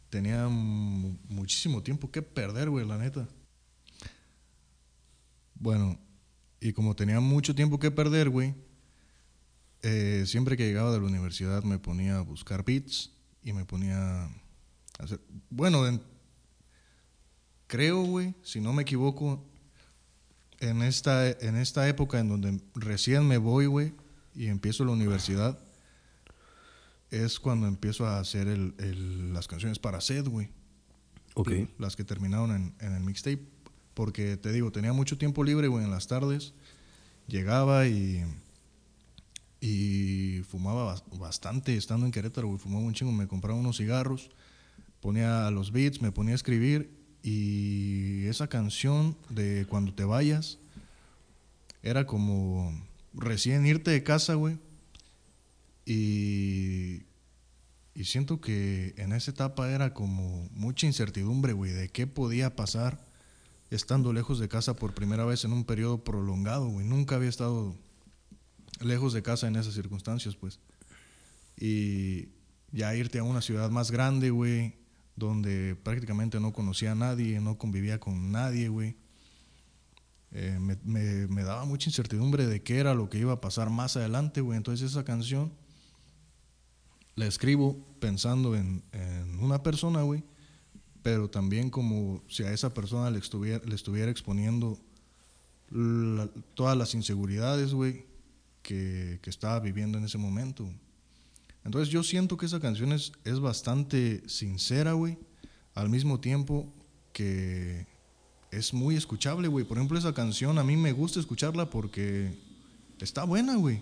[SPEAKER 2] Tenía mu- muchísimo tiempo que perder, güey, la neta. Bueno, y como tenía mucho tiempo que perder, güey, eh, siempre que llegaba de la universidad me ponía a buscar beats y me ponía. Bueno, en- creo, güey, si no me equivoco, en esta, en esta época en donde recién me voy, güey, y empiezo la universidad, es cuando empiezo a hacer el, el- las canciones para Sed, güey.
[SPEAKER 1] Ok.
[SPEAKER 2] Las que terminaron en, en el mixtape. Porque te digo, tenía mucho tiempo libre, güey, en las tardes. Llegaba y. Y fumaba bas- bastante estando en Querétaro, güey. Fumaba un chingo. Me compraba unos cigarros, ponía los beats, me ponía a escribir. Y esa canción de Cuando te vayas era como recién irte de casa, güey. Y y siento que en esa etapa era como mucha incertidumbre, güey, de qué podía pasar estando lejos de casa por primera vez en un periodo prolongado, güey. Nunca había estado lejos de casa en esas circunstancias, pues. Y ya irte a una ciudad más grande, güey, donde prácticamente no conocía a nadie, no convivía con nadie, güey. Eh, me, daba mucha incertidumbre de qué era lo que iba a pasar más adelante, güey. Entonces esa canción la escribo pensando en, una persona, güey, pero también como si a esa persona le estuviera, exponiendo todas las inseguridades, güey, que estaba viviendo en ese momento. Entonces yo siento que esa canción es, es bastante sincera, güey, al mismo tiempo que es muy escuchable, güey. Por ejemplo, esa canción a mí me gusta escucharla porque está buena, güey.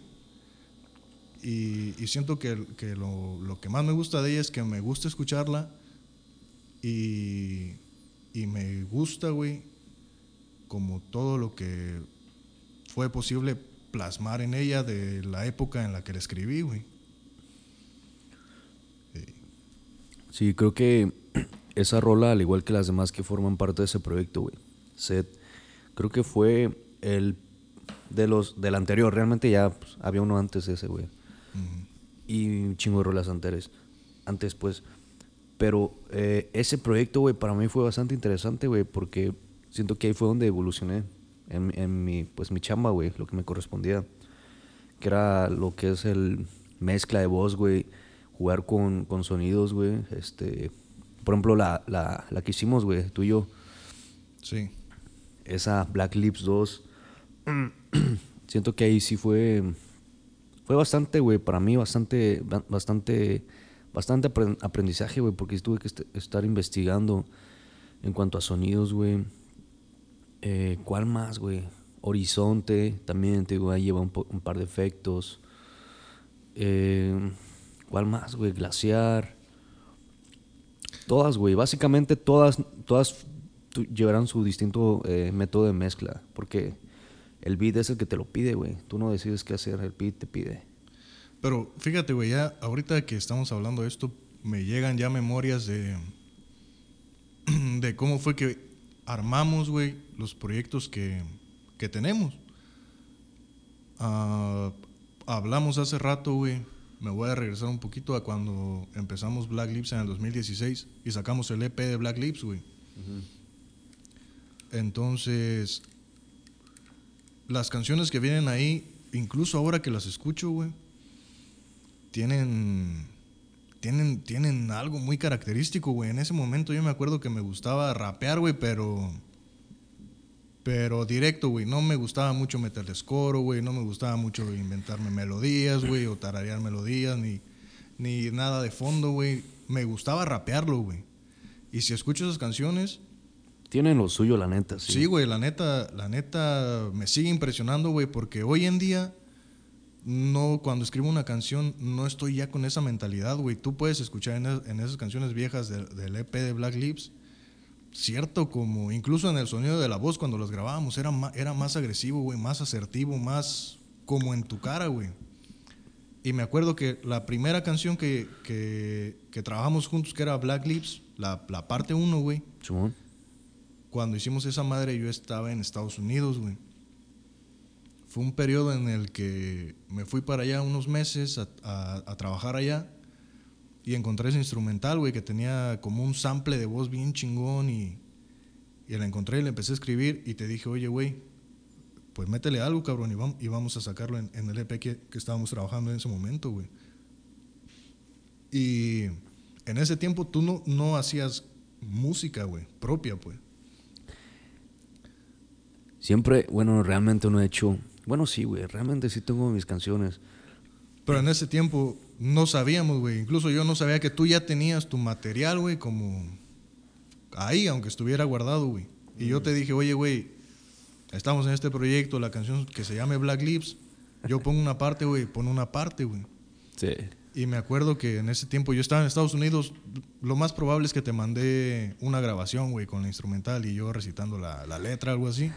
[SPEAKER 2] Y, siento que, que lo, lo que más me gusta de ella es que me gusta escucharla y, y me gusta, güey, como todo lo que fue posible plasmar en ella de la época en la que la escribí, güey.
[SPEAKER 1] Sí, creo que <clears throat> esa rola, al igual que las demás que forman parte de ese proyecto, güey, Set, creo que fue el de los del anterior. Realmente ya pues, había uno antes de ese, güey. Y un chingo de rolas anteriores. Antes, pues. Pero eh, ese proyecto, güey, para mí fue bastante interesante, güey, porque siento que ahí fue donde evolucioné en, en mi, pues, mi chamba, güey, lo que me correspondía. Que era lo que es el mezcla de voz, güey, jugar con, con sonidos, güey. Este, por ejemplo, la, la, la que hicimos, güey, tú y yo,
[SPEAKER 2] Sí.
[SPEAKER 1] esa Black Lips 2, <clears throat> siento que ahí sí fue fue bastante, güey, para mí bastante ba- bastante bastante apren- aprendizaje, güey, porque tuve que est- estar investigando en cuanto a sonidos, güey. Eh, ¿Cuál más, güey? Horizonte, también, te digo, ahí lleva un, un par de efectos. Eh, ¿Cuál más, güey? Glaciar. Todas, güey. Básicamente todas, todas llevarán su distinto eh, método de mezcla. Porque el beat es el que te lo pide, güey. Tú no decides qué hacer, el beat te pide.
[SPEAKER 2] Pero fíjate, güey, ya ahorita que estamos hablando de esto, me llegan ya memorias de, <clears throat> de cómo fue que armamos, güey, los proyectos que, que tenemos. Ah, hablamos hace rato, güey. Me voy a regresar un poquito a cuando empezamos Black Lips en el 2016 y sacamos el EP de Black Lips, güey. Entonces, las canciones que vienen ahí, incluso ahora que las escucho, güey, tienen, tienen, tienen algo muy característico, güey. En ese momento yo me acuerdo que me gustaba rapear, güey, pero, pero directo, güey. No me gustaba mucho meterles coro, güey. No me gustaba mucho inventarme melodías, güey, o tararear melodías, ni, ni nada de fondo, güey. Me gustaba rapearlo, güey. Y si escucho esas canciones,
[SPEAKER 1] Tienen lo suyo, la neta, sí.
[SPEAKER 2] Sí, güey, la neta, la neta me sigue impresionando, güey, porque hoy en día no cuando escribo una canción no estoy ya con esa mentalidad, güey. Tú puedes escuchar en, es- en esas canciones viejas del, del EP de Black Lips, cierto como incluso en el sonido de la voz cuando las grabábamos era era más agresivo, güey, más asertivo, más como en tu cara, güey. Y me acuerdo que la primera canción que, que, que trabajamos juntos, que era Black Lips, la, la parte 1, güey, cuando hicimos esa madre yo estaba en Estados Unidos, güey. Fue un periodo en el que me fui para allá unos meses a, a- a trabajar allá y encontré ese instrumental, güey, que tenía como un sample de voz bien chingón y, y la encontré y le empecé a escribir y te dije, oye, güey, pues métele algo, cabrón, y vamos, y vamos a sacarlo en, en el EP que, que estábamos trabajando en ese momento, güey. Y en ese tiempo tú no, no hacías música, güey, propia, pues.
[SPEAKER 1] Siempre, bueno, realmente no he hecho. Bueno, sí, güey, realmente sí tengo mis canciones.
[SPEAKER 2] Pero en ese tiempo no sabíamos, güey. Incluso yo no sabía que tú ya tenías tu material, güey, como ahí, aunque estuviera guardado, güey. Y yo te dije, oye, güey, estamos en este proyecto, la canción que se llame Black Lips. Yo pongo una parte, güey, pon una parte, güey.
[SPEAKER 1] Sí.
[SPEAKER 2] Y me acuerdo que en ese tiempo yo estaba en Estados Unidos. Lo más probable es que te mandé una grabación, güey, con la instrumental y yo recitando la, la letra, algo así.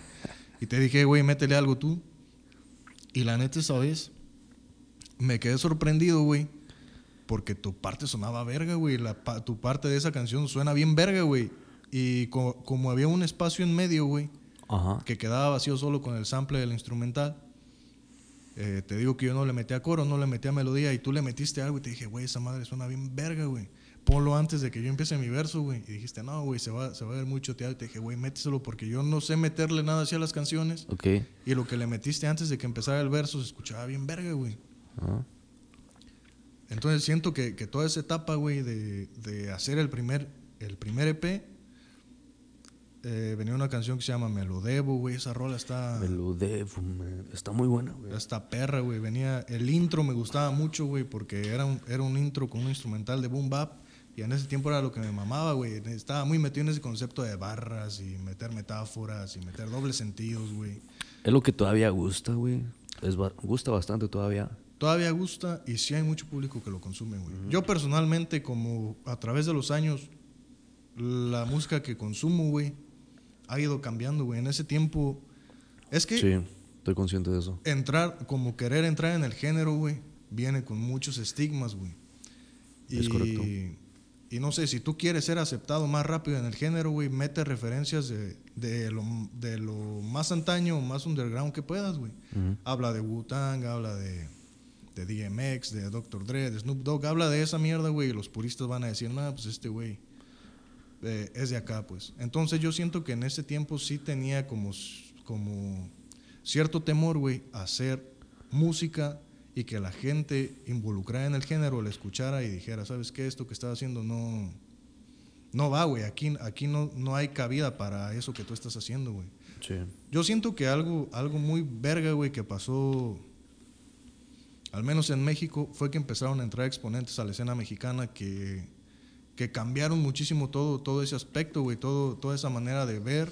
[SPEAKER 2] Y te dije, güey, métele algo tú. Y la neta, esa vez, me quedé sorprendido, güey. Porque tu parte sonaba verga, güey. La pa- tu parte de esa canción suena bien verga, güey. Y co- como había un espacio en medio, güey, que quedaba vacío solo con el sample del instrumental. eh, te digo que yo no le metí a coro, no le metí a melodía y tú le metiste algo y te dije, güey, esa madre suena bien verga, güey. Ponlo antes de que yo empiece mi verso, güey. Y dijiste, no, güey, se va, se va a ver muy choteado. Y te dije, güey, méteselo porque yo no sé meterle nada hacia las canciones.
[SPEAKER 1] Ok.
[SPEAKER 2] Y lo que le metiste antes de que empezara el verso se escuchaba bien verga, güey. Entonces siento que, que toda esa etapa, güey, de, de hacer el primer, el primer EP, eh, venía una canción que se llama Me lo debo, güey. Esa rola está...
[SPEAKER 1] Me lo debo, man. Está muy buena, güey.
[SPEAKER 2] Esta perra, güey, venía... El intro me gustaba mucho, güey, porque era un, era un intro con un instrumental de boom bap. Y en ese tiempo era lo que me mamaba, güey. Estaba muy metido en ese concepto de barras y meter metáforas y meter dobles sentidos, güey.
[SPEAKER 1] Es lo que todavía gusta, güey. Gusta bastante todavía.
[SPEAKER 2] Todavía gusta y sí hay mucho público que lo consume, güey. Yo personalmente, como a través de los años, la música que consumo, güey, ha ido cambiando, güey. En ese tiempo... Es que...
[SPEAKER 1] Sí, estoy consciente de eso.
[SPEAKER 2] entrar, como querer entrar en el género, güey, viene con muchos estigmas, güey.
[SPEAKER 1] Es
[SPEAKER 2] y,
[SPEAKER 1] correcto.
[SPEAKER 2] Y no sé, si tú quieres ser aceptado más rápido en el género, güey, mete referencias de, de, lo, de lo más antaño, más underground que puedas, güey.
[SPEAKER 1] Ujú.
[SPEAKER 2] Habla de Wu-Tang, habla de, de DMX, de Dr. Dre, de Snoop Dogg, habla de esa mierda, güey, y los puristas van a decir, no, pues este güey eh, es de acá, pues. Entonces yo siento que en ese tiempo sí tenía como, como cierto temor, güey, a hacer música y que la gente involucrada en el género le escuchara y dijera, ¿sabes qué? Esto que estás haciendo no, no va, güey. Aquí, aquí no, no hay cabida para eso que tú estás haciendo, güey.
[SPEAKER 1] Sí.
[SPEAKER 2] Yo siento que algo, algo muy verga, güey, que pasó, al menos en México, fue que empezaron a entrar exponentes a la escena mexicana que, que cambiaron muchísimo todo, todo ese aspecto, güey, todo, toda esa manera de ver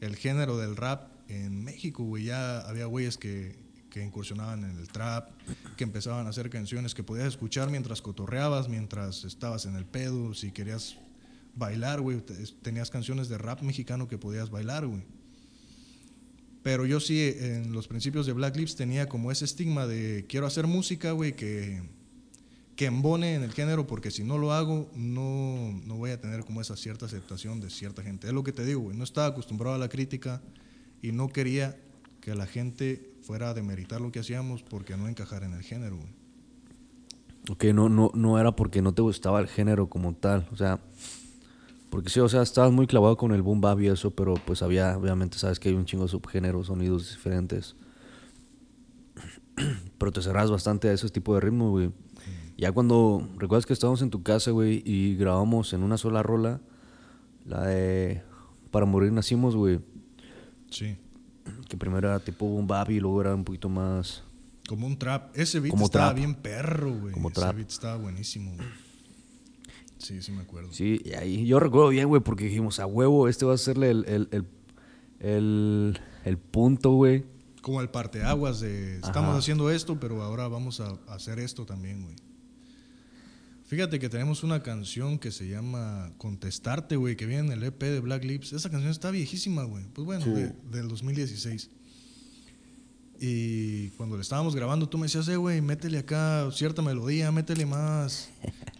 [SPEAKER 2] el género del rap en México, güey. Ya había güeyes que, que incursionaban en el trap, que empezaban a hacer canciones que podías escuchar mientras cotorreabas, mientras estabas en el pedo, si querías bailar, güey, te- tenías canciones de rap mexicano que podías bailar, güey. Pero yo sí, en los principios de Black Lips tenía como ese estigma de quiero hacer música, güey, que, que embone en el género, porque si no lo hago, no, no voy a tener como esa cierta aceptación de cierta gente. Es lo que te digo, güey. No estaba acostumbrado a la crítica y no quería que la gente fuera a demeritar lo que hacíamos porque no encajar en el género, güey.
[SPEAKER 1] Ok, no, no, no era porque no te gustaba el género como tal. O sea, porque sí, o sea, estabas muy clavado con el boom bap y eso, pero pues había, obviamente, sabes que hay un chingo de subgéneros, sonidos diferentes. <clears throat> Pero te cerras bastante a ese tipo de ritmo, güey. Ya cuando, recuerdas que estábamos en tu casa, güey, y grabamos en una sola rola, la de Para Morir Nacimos, güey.
[SPEAKER 2] Sí.
[SPEAKER 1] Que primero era tipo boom bap y luego era un poquito más...
[SPEAKER 2] Como un trap. Ese beat
[SPEAKER 1] Como
[SPEAKER 2] estaba
[SPEAKER 1] trap.
[SPEAKER 2] bien perro, güey.
[SPEAKER 1] Como
[SPEAKER 2] Ese
[SPEAKER 1] trap.
[SPEAKER 2] beat estaba buenísimo, güey. Sí, sí me acuerdo.
[SPEAKER 1] Sí, y ahí yo recuerdo bien, güey, porque dijimos, a huevo, este va a serle el, el, el, el, el punto, güey.
[SPEAKER 2] Como el parteaguas de estamos
[SPEAKER 1] Ajá.
[SPEAKER 2] haciendo esto, pero ahora vamos a hacer esto también, güey. Fíjate que tenemos una canción que se llama Contestarte, güey, que viene en el EP de Black Lips. Esa canción está viejísima, güey. Pues bueno,
[SPEAKER 1] Sí.
[SPEAKER 2] de- del 2016. Y cuando le estábamos grabando, tú me decías, eh, güey, métele acá cierta melodía, métele más.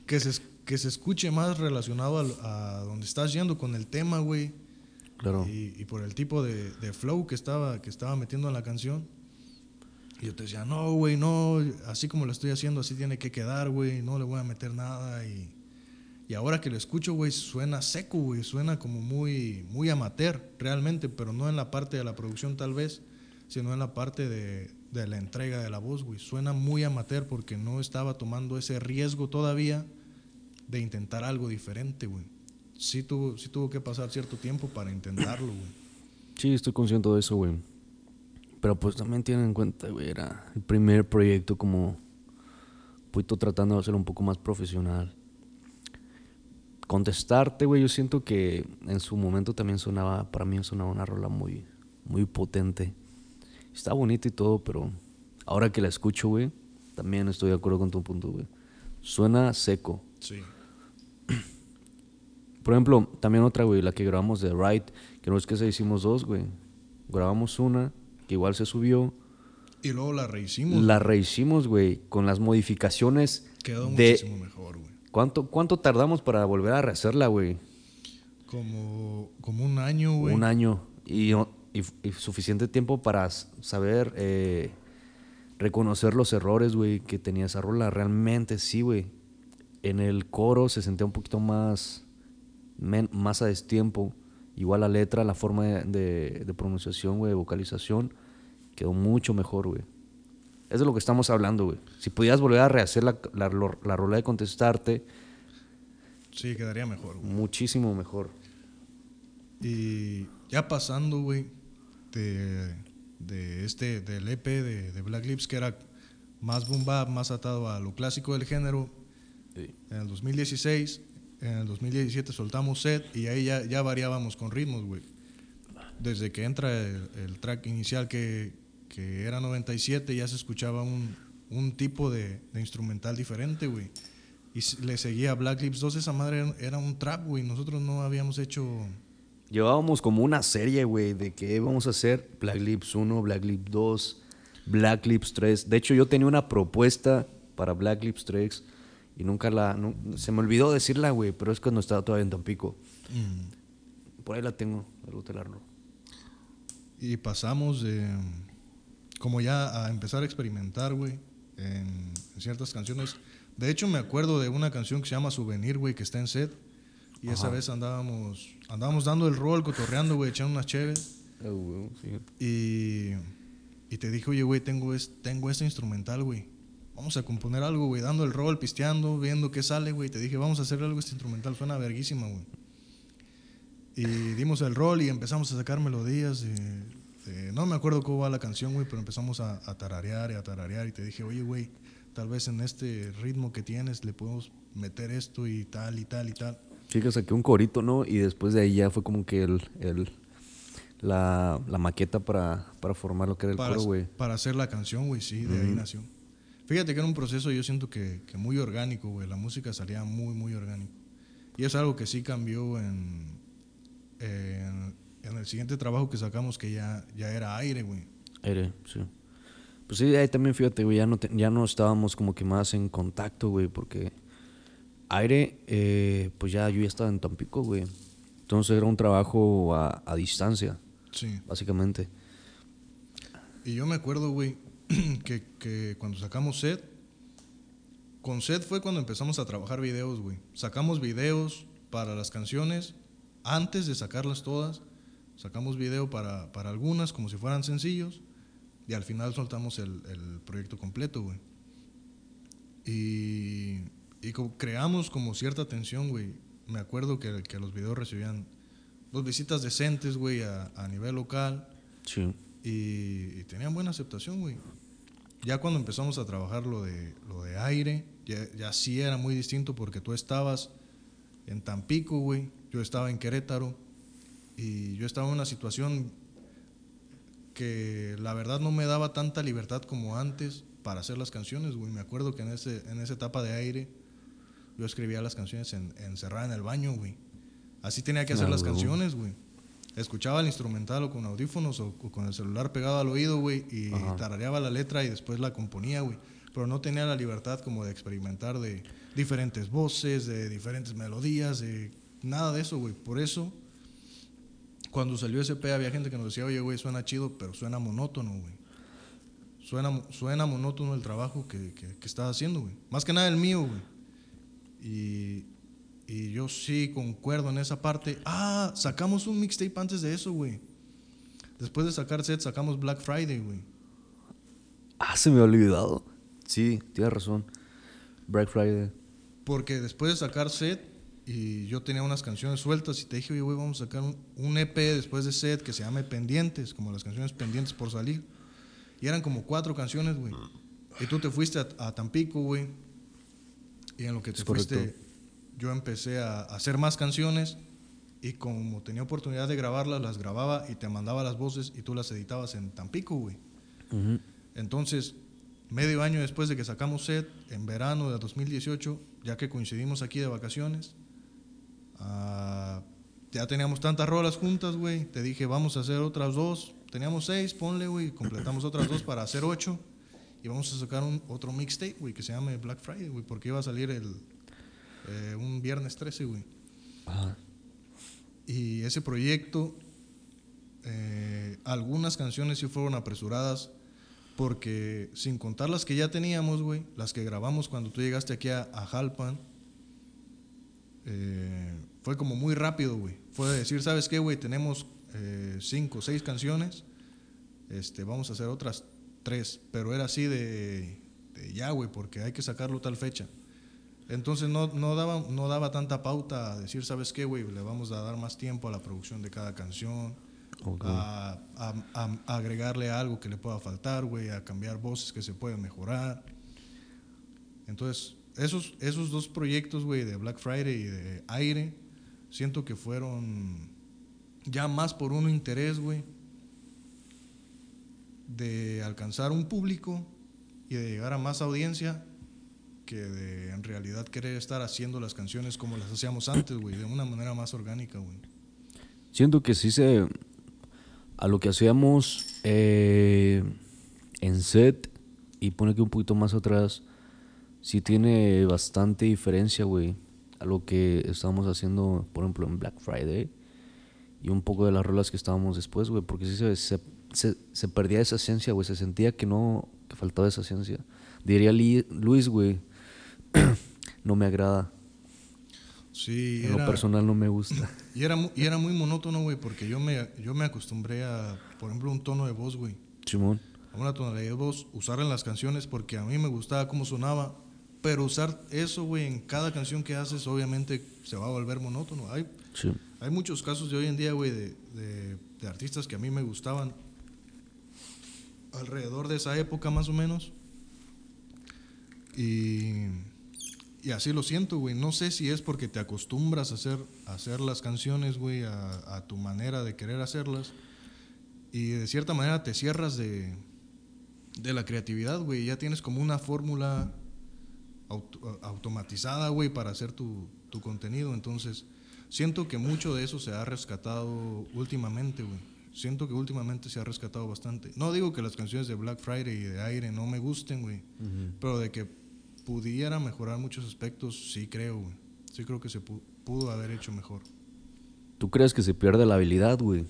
[SPEAKER 2] Que se, que se escuche más relacionado al- a, donde estás yendo con el tema, güey.
[SPEAKER 1] Claro.
[SPEAKER 2] Y, y por el tipo de, de flow que estaba, que estaba metiendo en la canción. Y yo te decía, no, güey, no, así como lo estoy haciendo, así tiene que quedar, güey, no le voy a meter nada. Y, y ahora que lo escucho, güey, suena seco, güey, suena como muy, muy amateur, realmente, pero no en la parte de la producción tal vez, sino en la parte de, de la entrega de la voz, güey. Suena muy amateur porque no estaba tomando ese riesgo todavía de intentar algo diferente, güey. Sí tuvo, sí tuvo que pasar cierto tiempo para intentarlo, güey.
[SPEAKER 1] Sí, estoy consciente de eso, güey. Pero pues también tienen en cuenta, güey, era el primer proyecto como poquito tratando de hacerlo un poco más profesional. Contestarte, güey, yo siento que en su momento también sonaba, para mí sonaba una rola muy, muy potente. Está bonita y todo, pero ahora que la escucho, güey, también estoy de acuerdo con tu punto, güey. Suena seco.
[SPEAKER 2] Sí.
[SPEAKER 1] Por ejemplo, también otra, güey, la que grabamos de Right, que no es que se hicimos dos, güey. Grabamos una, que igual se subió.
[SPEAKER 2] Y luego la rehicimos.
[SPEAKER 1] La rehicimos, güey, con las modificaciones.
[SPEAKER 2] Quedó
[SPEAKER 1] de-
[SPEAKER 2] muchísimo mejor, güey.
[SPEAKER 1] ¿Cuánto, ¿Cuánto tardamos para volver a rehacerla, güey?
[SPEAKER 2] Como, como un año, güey.
[SPEAKER 1] Un año. Y, y- y suficiente tiempo para saber eh, reconocer los errores, güey, que tenía esa rola. Realmente sí, güey. En el coro se sentía un poquito más, men- más a destiempo. Igual la letra, la forma de, de- de pronunciación, güey, de vocalización, quedó mucho mejor, güey. Es de lo que estamos hablando, güey. Si pudieras volver a rehacer la, la, lo- la rola de contestarte,
[SPEAKER 2] Sí, quedaría mejor, güey.
[SPEAKER 1] muchísimo mejor.
[SPEAKER 2] Y ya pasando, güey, de, de este, del EP de, de Black Lips, que era más boom bap, más atado a lo clásico del género, en el 2016, en el 2017 soltamos set y ahí ya, ya variábamos con ritmos, güey. Desde que entra el, el track inicial que, que era 97, ya se escuchaba un, un tipo de, de instrumental diferente, güey. Y le seguía Black Lips 2, esa madre era- un trap, güey. Nosotros no habíamos hecho...
[SPEAKER 1] Llevábamos como una serie, güey, de que vamos a hacer Black Lips 1, Black Lips 2, Black Lips 3. De hecho, yo tenía una propuesta para Black Lips 3 y nunca la... nu- se me olvidó decirla, güey, pero es cuando estaba todavía en Tampico.
[SPEAKER 2] mm,
[SPEAKER 1] Por ahí la tengo, algo te la robo.
[SPEAKER 2] Y pasamos de, como ya a empezar a experimentar, güey, en, en ciertas canciones. De hecho, me acuerdo de una canción que se llama Souvenir, güey, que está en set. Y esa
[SPEAKER 1] Ajá.
[SPEAKER 2] vez andábamos, andábamos dando el rol, cotorreando, güey, echando unas chéves.
[SPEAKER 1] Güey, sí.
[SPEAKER 2] Y, y te dije, oye, güey, tengo, es, tengo este instrumental, güey. Vamos a componer algo, güey, dando el rol, pisteando, viendo qué sale, güey. Te dije, vamos a hacer algo este instrumental, suena verguísima, güey. Y dimos el rol y empezamos a sacar melodías. no me acuerdo cómo va la canción, güey, pero empezamos a, a tararear y a tararear. Y te dije, oye, güey, tal vez en este ritmo que tienes le podemos meter esto y tal y tal y tal.
[SPEAKER 1] Sí, que saqué un corito, ¿no? Y después de ahí ya fue como que el, el- la, la maqueta para, para formar lo que era el
[SPEAKER 2] para,
[SPEAKER 1] coro, güey.
[SPEAKER 2] para hacer la canción, güey, sí, de ahí
[SPEAKER 1] Ujú.
[SPEAKER 2] nació. Fíjate que era un proceso, yo siento que, que muy orgánico, güey. La música salía muy, muy orgánico. Y es algo que sí cambió en, en, en el siguiente trabajo que sacamos, que ya, ya era aire, güey.
[SPEAKER 1] Aire, sí. Pues sí, ahí también fíjate, güey, ya no, te- ya no estábamos como que más en contacto, güey, porque aire, eh, pues ya yo ya estaba en Tampico, güey. Entonces era un trabajo a, a distancia,
[SPEAKER 2] Sí.
[SPEAKER 1] básicamente.
[SPEAKER 2] Y yo me acuerdo, güey, <clears throat> que, que cuando sacamos set, con set fue cuando empezamos a trabajar videos, güey. Sacamos videos para las canciones antes de sacarlas todas. Sacamos video para, para algunas como si fueran sencillos y al final soltamos el, el proyecto completo, güey. Y, y creamos como cierta tensión, güey. Me acuerdo que, que los videos recibían dos visitas decentes, güey, a, a nivel local.
[SPEAKER 1] Sí.
[SPEAKER 2] Y, y tenían buena aceptación, güey. Ya cuando empezamos a trabajar lo de, lo de aire, ya, ya sí era muy distinto porque tú estabas en Tampico, güey. Yo estaba en Querétaro. Y yo estaba en una situación que la verdad no me daba tanta libertad como antes para hacer las canciones, güey. Me acuerdo que en, ese, en esa etapa de aire yo escribía las canciones en, encerrada en el baño, güey. Así tenía que hacer
[SPEAKER 1] Ah,
[SPEAKER 2] las canciones, güey. Escuchaba el instrumental o con audífonos o, o con el celular pegado al oído, güey, y
[SPEAKER 1] Ajá.
[SPEAKER 2] tarareaba la letra y después la componía, güey. Pero no tenía la libertad como de experimentar de diferentes voces, de diferentes melodías, de nada de eso, güey. Por eso, cuando salió ese P había gente que nos decía, oye, güey, suena chido, pero suena monótono, güey. Suena, suena monótono el trabajo que, que, que estás haciendo, güey. Más que nada el mío, güey. Y, y yo sí concuerdo en esa parte. Ah, sacamos un mixtape antes de eso, güey. Después de sacar set, sacamos Black Friday, güey.
[SPEAKER 1] Ah, se me había olvidado. Sí, tienes razón. Black Friday.
[SPEAKER 2] Porque después de sacar set, y yo tenía unas canciones sueltas, y te dije, oye, güey, vamos a sacar un, un EP después de set que se llame Pendientes, como las canciones pendientes por salir. Y eran como cuatro canciones, güey. Y tú te fuiste a, a Tampico, güey. Y en lo que te
[SPEAKER 1] Es correcto.
[SPEAKER 2] Yo empecé a hacer más canciones y como tenía oportunidad de grabarlas, las grababa y te mandaba las voces y tú las editabas en Tampico, güey. Entonces, medio año después de que sacamos set, en verano de 2018, ya que coincidimos aquí de vacaciones, ah, ya teníamos tantas rolas juntas, güey. Te dije, vamos a hacer otras dos. Teníamos seis, ponle, güey. Completamos otras dos para hacer ocho. Y vamos a sacar un, otro mixtape, güey, que se llame Black Friday, güey, porque iba a salir el, eh, un viernes 13, güey.
[SPEAKER 1] Ajá.
[SPEAKER 2] Y ese proyecto, eh, algunas canciones sí fueron apresuradas porque sin contar las que ya teníamos, güey, las que grabamos cuando tú llegaste aquí a, a Jalpan, eh, fue como muy rápido, güey. Fue decir, ¿sabes qué, güey? Tenemos eh, cinco o seis canciones, este, vamos a hacer otras tres, pero era así de, de ya, güey, porque hay que sacarlo tal fecha. Entonces no, no, daba, no daba tanta pauta a decir, ¿sabes qué, güey? Le vamos a dar más tiempo a la producción de cada canción,
[SPEAKER 1] Ok.
[SPEAKER 2] a, a- a- a agregarle algo que le pueda faltar, güey, a cambiar voces que se pueden mejorar. Entonces, esos, esos dos proyectos, güey, de Black Friday y de Aire, siento que fueron ya más por un interés, güey, de alcanzar un público y de llegar a más audiencia que de en realidad querer estar haciendo las canciones como las hacíamos antes, güey, de una manera más orgánica, güey.
[SPEAKER 1] Siento que sí se. A lo que hacíamos eh, en set y pone que un poquito más atrás, sí tiene bastante diferencia, güey. A lo que estábamos haciendo, por ejemplo, en Black Friday y un poco de las rolas que estábamos después, güey. Porque sí se, se, se- se perdía esa esencia, güey. Se sentía que no. que faltaba esa esencia. Diría Li- Luis, güey. <clears throat> no me agrada.
[SPEAKER 2] Sí,
[SPEAKER 1] En lo personal no me gusta. <clears throat>
[SPEAKER 2] Y era, y era muy monótono, güey, porque yo me, yo me acostumbré a, por ejemplo, un tono de voz, güey.
[SPEAKER 1] Simón.
[SPEAKER 2] A una tonalidad de voz, usarla en las canciones porque a mí me gustaba cómo sonaba. Pero usar eso, güey, en cada canción que haces, obviamente se va a volver monótono. Hay,
[SPEAKER 1] Sí.
[SPEAKER 2] hay muchos casos de hoy en día, güey, de, de- de artistas que a mí me gustaban alrededor de esa época más o menos. Y, y así lo siento, güey. No sé si es porque te acostumbras a hacer, a hacer las canciones, güey, a, a tu manera de querer hacerlas. Y de cierta manera te cierras de, de la creatividad, güey. Ya tienes como una fórmula auto- automatizada, güey, para hacer tu, tu contenido. Entonces, siento que mucho de eso se ha rescatado últimamente, güey. Siento que últimamente se ha rescatado bastante. No digo que las canciones de Black Friday y de Aire no me gusten, güey. Pero de que pudiera mejorar muchos aspectos, sí creo, güey. Sí creo que se pu- pudo haber hecho mejor.
[SPEAKER 1] ¿Tú crees que se pierde la habilidad, güey?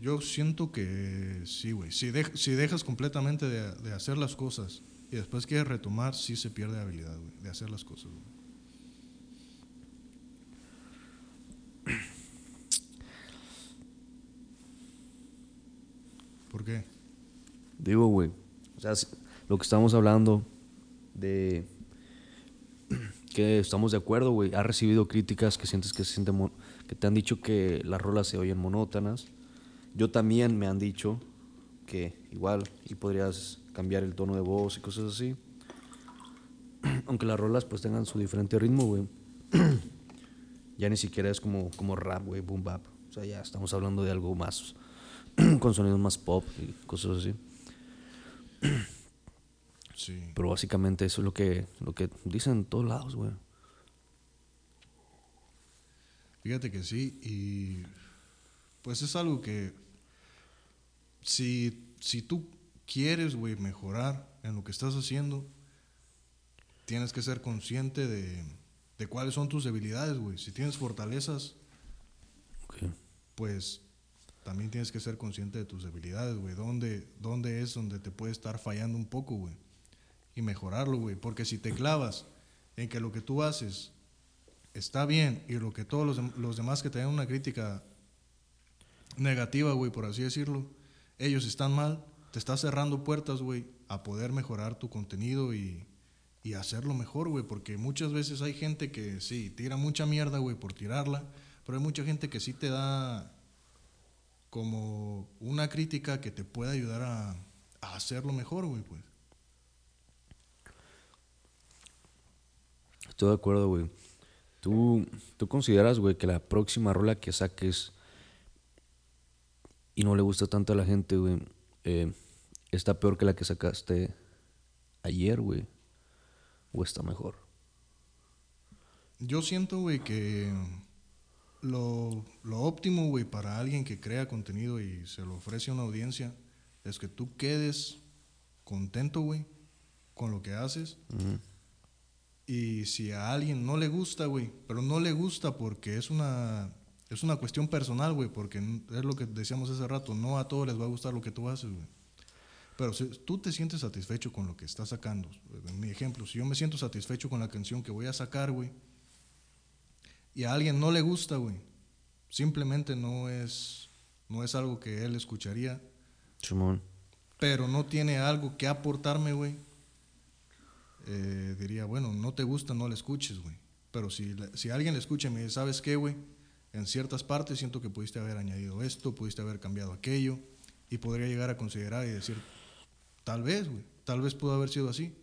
[SPEAKER 2] Yo siento que sí, güey. Si, dej- si dejas completamente de, de hacer las cosas y después quieres retomar, sí se pierde habilidad, güey, de hacer las cosas, güey. ¿Por qué?
[SPEAKER 1] Digo, güey. O sea, lo que estamos hablando de que estamos de acuerdo, güey. Has recibido críticas que sientes que se siente que te han dicho que las rolas se oyen monótonas. Yo también me han dicho que igual y podrías cambiar el tono de voz y cosas así. <clears throat> Aunque las rolas pues tengan su diferente ritmo, güey. <clears throat> ya ni siquiera es como, como rap, güey, boom bap. O sea, ya estamos hablando de algo más <clears throat> con sonidos más pop y cosas así.
[SPEAKER 2] Sí.
[SPEAKER 1] Pero básicamente eso es lo que, lo que dicen en todos lados, güey.
[SPEAKER 2] Fíjate que sí, y pues es algo que si, si tú quieres, güey, mejorar en lo que estás haciendo, tienes que ser consciente de, de cuáles son tus debilidades, güey. Si tienes fortalezas, pues también tienes que ser consciente de tus debilidades, güey. ¿Dónde, ¿Dónde es donde te puede estar fallando un poco, güey? Y mejorarlo, güey. Porque si te clavas en que lo que tú haces está bien y lo que todos los, los demás que te dan una crítica negativa, güey, por así decirlo, ellos están mal, te estás cerrando puertas, güey, a poder mejorar tu contenido y, y hacerlo mejor, güey, porque muchas veces hay gente que sí, tira mucha mierda, güey, por tirarla, pero hay mucha gente que sí te da como una crítica que te puede ayudar a, a hacerlo mejor, güey, pues.
[SPEAKER 1] Estoy de acuerdo, güey. ¿Tú, ¿Tú consideras, güey, que la próxima rola que saques y no le gusta tanto a la gente, güey, eh, está peor que la que sacaste ayer, güey? ¿O está mejor?
[SPEAKER 2] Yo siento, güey, que lo, lo óptimo, güey, para alguien que crea contenido y se lo ofrece a una audiencia es que tú quedes contento, güey, con lo que haces. Y si a alguien no le gusta, güey, pero no le gusta porque es una, es una cuestión personal, güey, porque es lo que decíamos hace rato, no a todos les va a gustar lo que tú haces, güey. Pero si tú te sientes satisfecho con lo que estás sacando, en mi ejemplo, si yo me siento satisfecho con la canción que voy a sacar, güey, y a alguien no le gusta, güey, simplemente no es, no es algo que él escucharía.
[SPEAKER 1] Simón.
[SPEAKER 2] Pero no tiene algo que aportarme, güey. Eh, diría, bueno, no te gusta, no le escuches, güey. Pero si, si alguien le escucha y me dice, ¿sabes qué, güey? En ciertas partes siento que pudiste haber añadido esto, pudiste haber cambiado aquello, y podría llegar a considerar y decir, tal vez, güey, tal vez pudo haber sido así.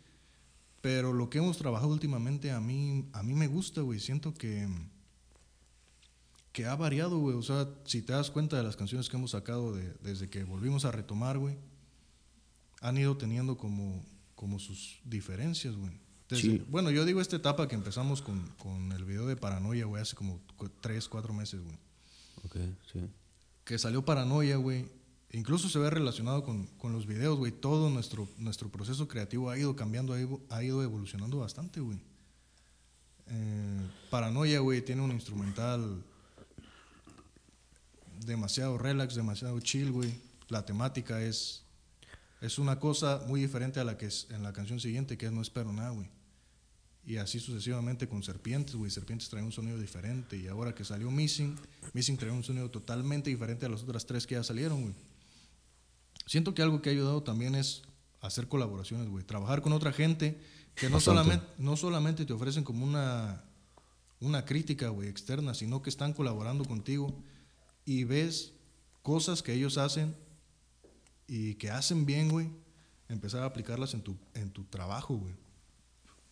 [SPEAKER 2] Pero lo que hemos trabajado últimamente a mí, a mí me gusta, güey. Siento que que ha variado, güey. O sea, si te das cuenta de las canciones que hemos sacado desde que volvimos a retomar, güey, han ido teniendo como, como sus diferencias, güey. Sí. Bueno, yo digo esta etapa que empezamos con, con el video de Paranoia, güey, hace como tres, cuatro meses, güey.
[SPEAKER 1] Ok, sí.
[SPEAKER 2] Que salió Paranoia, güey. Incluso se ve relacionado con, con los videos, güey. Todo nuestro, nuestro proceso creativo ha ido cambiando, ha ido evolucionando bastante, güey. Eh, Paranoia, güey, tiene un instrumental demasiado relax, demasiado chill, güey. La temática es, es una cosa muy diferente a la que es en la canción siguiente, que es No Espero Nada, güey. Y así sucesivamente con Serpientes, güey. Serpientes trae un sonido diferente. Y ahora que salió Missing, Missing trae un sonido totalmente diferente a las otras tres que ya salieron, güey. Siento que algo que ha ayudado también es hacer colaboraciones, güey. Trabajar con otra gente que no solamente, no solamente te ofrecen como una, una crítica, güey, externa, sino que están colaborando contigo y ves cosas que ellos hacen y que hacen bien, güey, empezar a aplicarlas en tu, en tu trabajo, güey.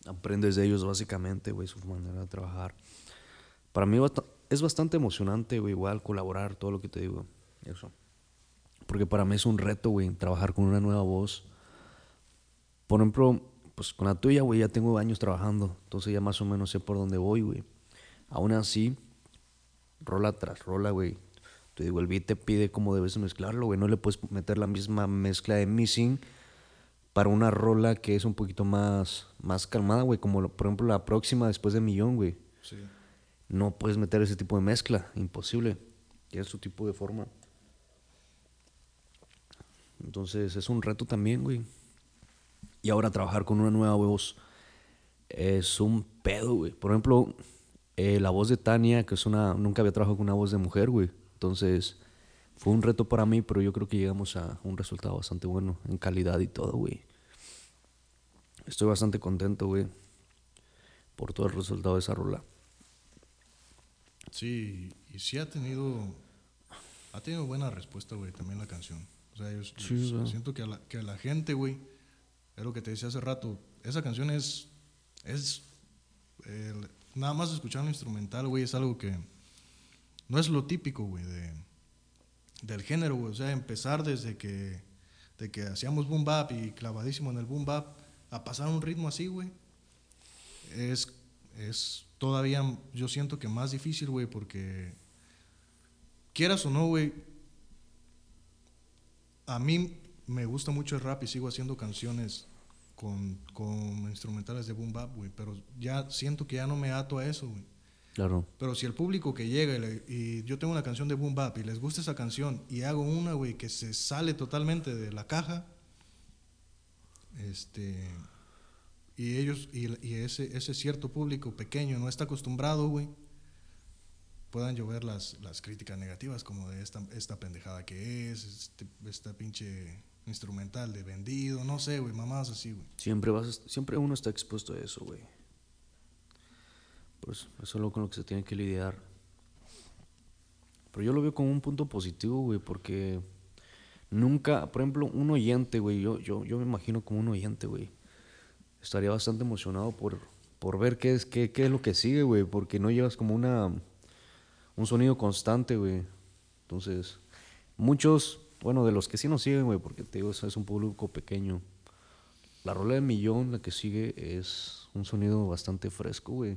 [SPEAKER 1] Aprendes de ellos básicamente, güey, su manera de trabajar. Para mí es bastante emocionante, güey, igual colaborar, todo lo que te digo. Eso. Porque para mí es un reto, güey, trabajar con una nueva voz. Por ejemplo, pues con la tuya, güey, ya tengo años trabajando. Entonces ya más o menos sé por dónde voy, güey. Aún así, rola tras rola, güey. Te digo, el beat te pide cómo debes mezclarlo, güey. No le puedes meter la misma mezcla de missing para una rola que es un poquito más, más calmada, güey. Como por ejemplo la próxima después de Millón, güey. Sí. No puedes meter ese tipo de mezcla, imposible. Tiene su tipo de forma. Entonces es un reto también, güey. Y ahora trabajar con una nueva voz es un pedo, güey. Por ejemplo, eh, la voz de Tania, que es una. Nunca había trabajado con una voz de mujer, güey. Entonces, fue un reto para mí, pero yo creo que llegamos a un resultado bastante bueno en calidad y todo, güey. Estoy bastante contento, güey, por todo el resultado de esa rola.
[SPEAKER 2] Sí, y sí ha tenido, ha tenido buena respuesta, güey, también la canción. O sea, yo, siento que a la, que a la gente, güey, es lo que te decía hace rato, esa canción es, es, nada más escuchar el instrumental, güey, es algo que no es lo típico, güey, de, del género, güey. O sea, empezar desde que, de que hacíamos boom bap y clavadísimo en el boom bap a pasar un ritmo así, güey, es, es todavía, yo siento que más difícil, güey, porque quieras o no, güey, a mí me gusta mucho el rap y sigo haciendo canciones con, con instrumentales de boom bap, güey, pero ya siento que ya no me ato a eso, güey.
[SPEAKER 1] Claro.
[SPEAKER 2] Pero si el público que llega y, yo tengo una canción de Boom Bap y les gusta esa canción y hago una, güey, que se sale totalmente de la caja, este, y ellos, y, ese, ese cierto público pequeño no está acostumbrado, güey, puedan llover las, las críticas negativas como de esta, esta pendejada que es, este, esta pinche instrumental de vendido, no sé, güey, mamás así, güey.
[SPEAKER 1] Siempre, vas, siempre uno está expuesto a eso, güey pues eso es lo con lo que se tiene que lidiar. Pero yo lo veo como un punto positivo, güey, porque nunca, por ejemplo, un oyente, güey, yo, yo, yo me imagino como un oyente, güey, estaría bastante emocionado por, por ver qué es, qué, qué es lo que sigue, güey, porque no llevas como una, un sonido constante, güey. Entonces, muchos, bueno, de los que sí nos siguen, güey, porque te digo, es un público pequeño. La rola de millón, la que sigue, es un sonido bastante fresco, güey.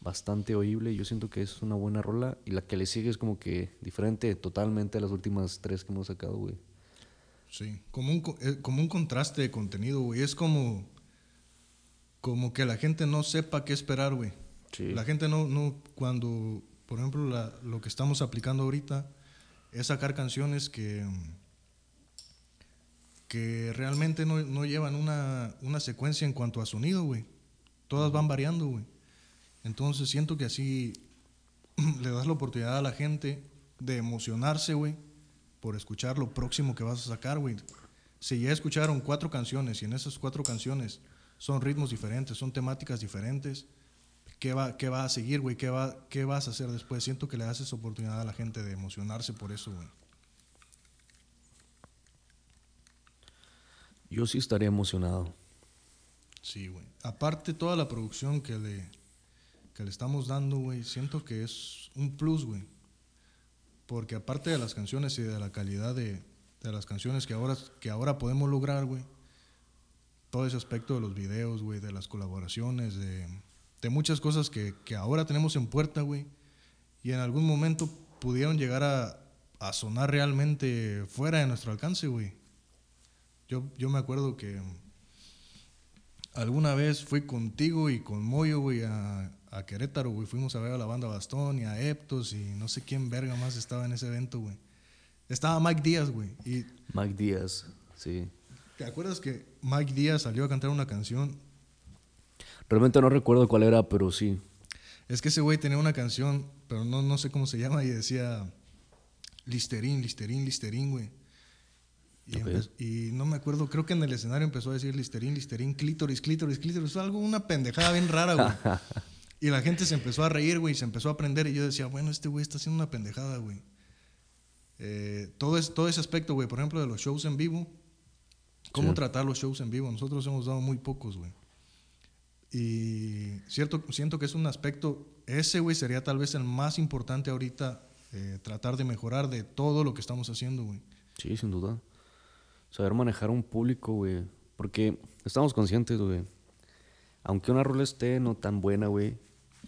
[SPEAKER 1] Bastante oíble. Yo siento que es una buena rola. Y la que le sigue es como que diferente totalmente a las últimas tres que hemos sacado, güey.
[SPEAKER 2] Sí, como un, eh, como un contraste de contenido, güey. Es como, como que la gente no sepa qué esperar, güey.
[SPEAKER 1] Sí.
[SPEAKER 2] La gente no, no cuando, por ejemplo, la- lo que estamos aplicando ahorita es sacar canciones que, que realmente no, no llevan una, una secuencia en cuanto a sonido, güey. Todas van variando, güey. Entonces siento que así <clears throat> le das la oportunidad a la gente de emocionarse, güey, por escuchar lo próximo que vas a sacar, güey. Si ya escucharon cuatro canciones y en esas cuatro canciones son ritmos diferentes, son temáticas diferentes, ¿qué va, qué va a seguir, güey? ¿Qué, va, ¿Qué vas a hacer después? Siento que le das esa oportunidad a la gente de emocionarse por eso, güey.
[SPEAKER 1] Yo sí estaría emocionado.
[SPEAKER 2] Sí, güey. Aparte, toda la producción que le, que le estamos dando, güey, siento que es un plus, güey. Porque aparte de las canciones y de la calidad de, de las canciones que ahora, que ahora podemos lograr, güey, todo ese aspecto de los videos, güey, de las colaboraciones, de, de muchas cosas que, que ahora tenemos en puerta, güey, y en algún momento pudieron llegar a, a sonar realmente fuera de nuestro alcance, güey. Yo, yo me acuerdo que alguna vez fui contigo y con Moyo, güey, a, a Querétaro, güey. Fuimos a ver a la banda Bastón y a Eptos y no sé quién verga más estaba en ese evento, güey. Estaba Mike Díaz, güey. Y
[SPEAKER 1] Mike Díaz, sí.
[SPEAKER 2] ¿te acuerdas que Mike Díaz salió a cantar una canción?
[SPEAKER 1] Realmente no recuerdo cuál era, pero sí.
[SPEAKER 2] Es que ese güey tenía una canción, pero no, no sé cómo se llama, y decía Listerín, Listerín, Listerín, güey. Y, no me acuerdo, creo que en el escenario empezó a decir Listerín, Listerín, clítoris, clítoris, clítoris. Algo, una pendejada bien rara, güey. <laughs> y la gente se empezó a reír, güey, se empezó a aprender. Y yo decía, bueno, este güey está haciendo una pendejada, güey. Eh, todo, es, todo ese aspecto, güey, por ejemplo, de los shows en vivo. ¿Cómo
[SPEAKER 1] Sí.
[SPEAKER 2] tratar los shows en vivo? Nosotros hemos dado muy pocos, güey. Y cierto, siento que es un aspecto, ese, güey, sería tal vez el más importante ahorita, eh, tratar de mejorar de todo lo que estamos haciendo, güey.
[SPEAKER 1] Sí, sin duda. Saber manejar un público, güey. Porque estamos conscientes, güey. Aunque una rola esté no tan buena, güey.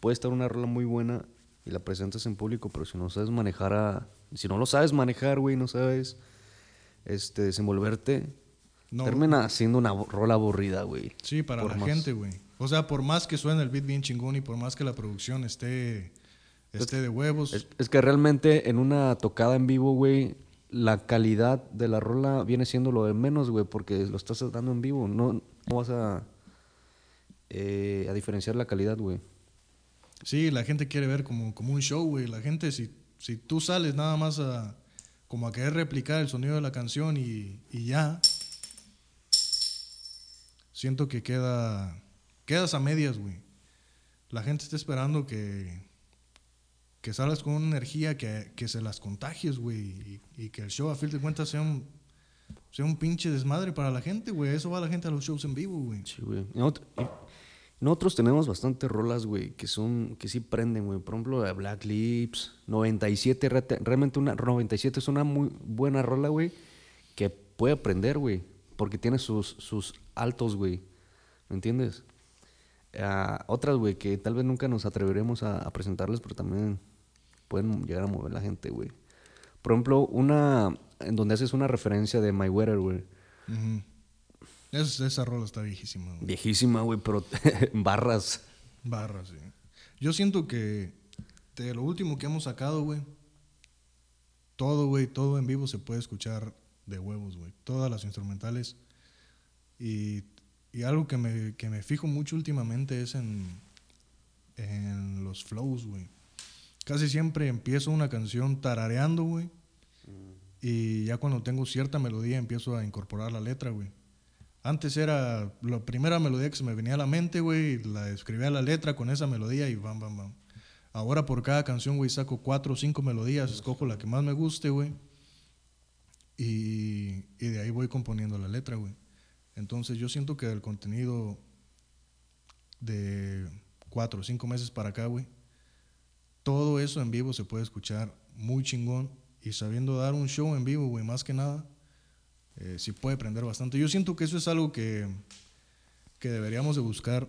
[SPEAKER 1] Puede estar una rola muy buena y la presentas en público, pero si no sabes manejar a... Si no lo sabes manejar, güey, no sabes este, desenvolverte,
[SPEAKER 2] No,
[SPEAKER 1] termina siendo una rola aburrida, güey.
[SPEAKER 2] Sí, para la
[SPEAKER 1] más-
[SPEAKER 2] gente, güey. O sea, por más que suene el beat bien chingón y por más que la producción esté, esté de huevos,
[SPEAKER 1] Es, es que realmente en una tocada en vivo, güey, la calidad de la rola viene siendo lo de menos, güey, porque lo estás dando en vivo. No, no vas a, eh, a diferenciar la calidad, güey.
[SPEAKER 2] Sí, la gente quiere ver como, como un show, güey. La gente, si, si tú sales nada más a, como a querer replicar el sonido de la canción y, y ya, siento que queda, quedas a medias, güey. La gente está esperando que, que salgas con una energía que, que se las contagies, güey, y, que el show a fin de cuentas sea un, sea un pinche desmadre para la gente, güey. Eso va la gente a los shows en vivo, güey.
[SPEAKER 1] Sí, güey. Nosotros tenemos bastantes rolas, güey, que son, que sí prenden, güey. Por ejemplo, la Black Lips, 97, rete- realmente una, 97 es una muy buena rola, güey, que puede prender, güey, porque tiene sus, sus altos, güey. ¿Me entiendes? Ah, otras, güey, que tal vez nunca nos atreveremos a, presentarles, pero también pueden llegar a mover la gente, güey. Por ejemplo, una en donde haces una referencia de My Weather, güey.
[SPEAKER 2] Ujú. Es- esa rola está viejísima, güey.
[SPEAKER 1] Viejísima, güey, pero <laughs> barras.
[SPEAKER 2] Barra, sí. Yo siento que de lo último que hemos sacado, güey, todo, güey, todo en vivo se puede escuchar de huevos, güey. Todas las instrumentales. Y, y algo que me, que me fijo mucho últimamente es en, en los flows, güey. Casi siempre empiezo una canción tarareando, güey. Y ya cuando tengo cierta melodía empiezo a incorporar la letra, güey. Antes era la primera melodía que se me venía a la mente, güey, la escribía la letra con esa melodía y bam, bam, bam. Ahora por cada canción, güey, saco cuatro o cinco melodías, escojo la que más me guste, güey. Y, y de ahí voy componiendo la letra, güey. Entonces yo siento que el contenido de cuatro o cinco meses para acá, güey, todo eso en vivo se puede escuchar muy chingón y sabiendo dar un show en vivo, güey, más que nada, eh, sí puede aprender bastante. Yo siento que eso es algo que, que deberíamos de buscar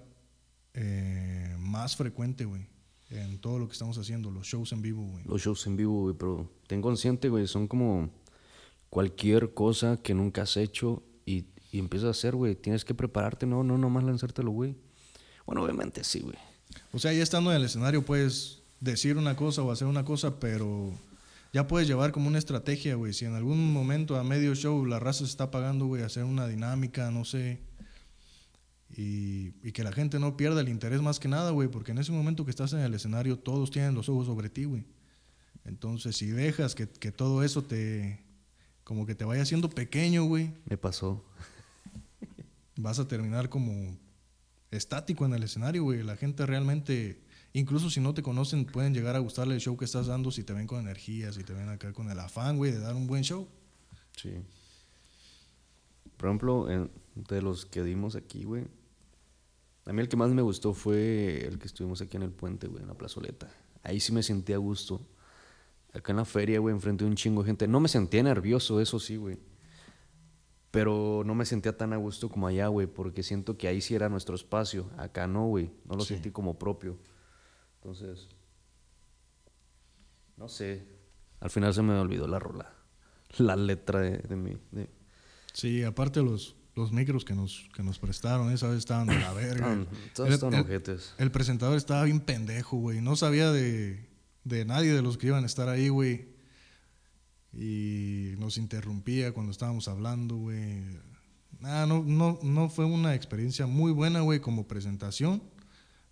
[SPEAKER 2] eh, más frecuente, güey, en todo lo que estamos haciendo, los shows en vivo, güey.
[SPEAKER 1] Los shows en vivo, güey, pero ten consciente, güey, son como cualquier cosa que nunca has hecho y, y empiezas a hacer, güey. Tienes que prepararte, no, no, nomás lanzártelo, güey. Bueno, obviamente sí, güey.
[SPEAKER 2] O sea, ya estando en el escenario puedes decir una cosa o hacer una cosa, pero ya puedes llevar como una estrategia, güey. Si en algún momento a medio show la raza se está pagando, güey, hacer una dinámica, no sé. Y, y que la gente no pierda el interés más que nada, güey, porque en ese momento que estás en el escenario todos tienen los ojos sobre ti, güey. Entonces, si dejas que, que todo eso te, como que te vaya haciendo pequeño, güey,
[SPEAKER 1] Me pasó.
[SPEAKER 2] vas a terminar como estático en el escenario, güey. La gente realmente, incluso si no te conocen, pueden llegar a gustarle el show que estás dando si te ven con energía, si te ven acá con el afán, güey, de dar un buen show.
[SPEAKER 1] Sí. Por ejemplo, en- de los que dimos aquí, güey. A mí el que más me gustó fue el que estuvimos aquí en el puente, güey, en la plazoleta. Ahí sí me sentía a gusto. Acá en la feria, güey, enfrente de un chingo de gente. No me sentía nervioso, eso sí, güey. Pero no me sentía tan a gusto como allá, güey, porque siento que ahí sí era nuestro espacio. Acá no, güey. No lo
[SPEAKER 2] Sí.
[SPEAKER 1] sentí como propio. Entonces, no sé. Al final se me olvidó la rola. La letra de, de mi... de-
[SPEAKER 2] Sí, aparte los, los micros que nos, que nos prestaron, esa vez estaban de la <coughs> verga.
[SPEAKER 1] Todos
[SPEAKER 2] el-
[SPEAKER 1] ojetes.
[SPEAKER 2] El presentador estaba bien pendejo, güey. No sabía de, de nadie de los que iban a estar ahí, güey. Y nos interrumpía cuando estábamos hablando, güey. Nada, no, no, no fue una experiencia muy buena, güey, como presentación.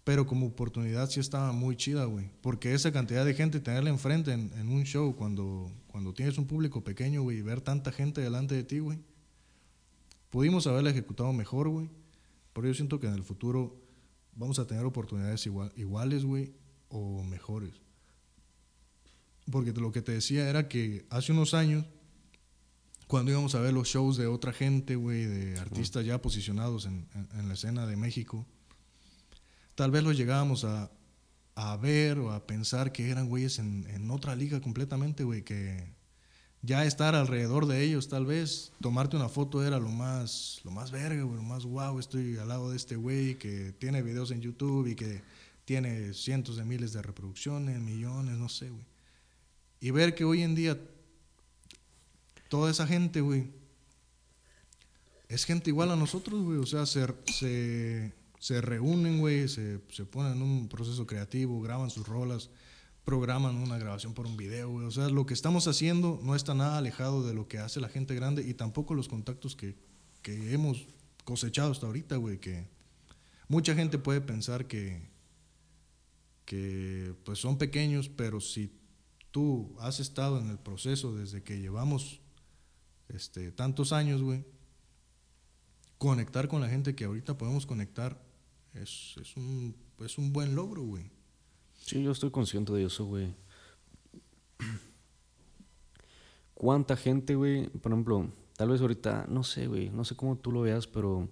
[SPEAKER 2] Pero como oportunidad sí estaba muy chida, güey. Porque esa cantidad de gente, tenerla enfrente en, un show cuando, cuando tienes un público pequeño, güey, y ver tanta gente delante de ti, güey. Pudimos haberla ejecutado mejor, güey. Pero yo siento que en el futuro vamos a tener oportunidades igual- iguales, güey, o mejores. Porque lo que te decía era que hace unos años, cuando íbamos a ver los shows de otra gente, güey, de artistas ya posicionados en- en la escena de México, tal vez los llegábamos a, a ver o a pensar que eran güeyes en, en otra liga completamente, güey, que ya estar alrededor de ellos, tal vez, tomarte una foto era lo más, lo más verga, güey, lo más guau, estoy al lado de este güey que tiene videos en YouTube y que tiene cientos de miles de reproducciones, millones, no sé, güey. Y ver que hoy en día toda esa gente, güey, es gente igual a nosotros, güey, o sea, se, se, se reúnen, güey, se, se ponen en un proceso creativo, graban sus rolas, programan una grabación por un video, güey. O sea, lo que estamos haciendo no está nada alejado de lo que hace la gente grande y tampoco los contactos que, que hemos cosechado hasta ahorita, güey. Que mucha gente puede pensar que, que pues son pequeños, pero si tú has estado en el proceso desde que llevamos este, tantos años, güey, conectar con la gente que ahorita podemos conectar es, es, un, es un buen logro, güey.
[SPEAKER 1] Sí, yo estoy consciente de eso, güey. ¿Cuánta gente, güey? Por ejemplo, tal vez ahorita, no sé, güey, no sé cómo tú lo veas, pero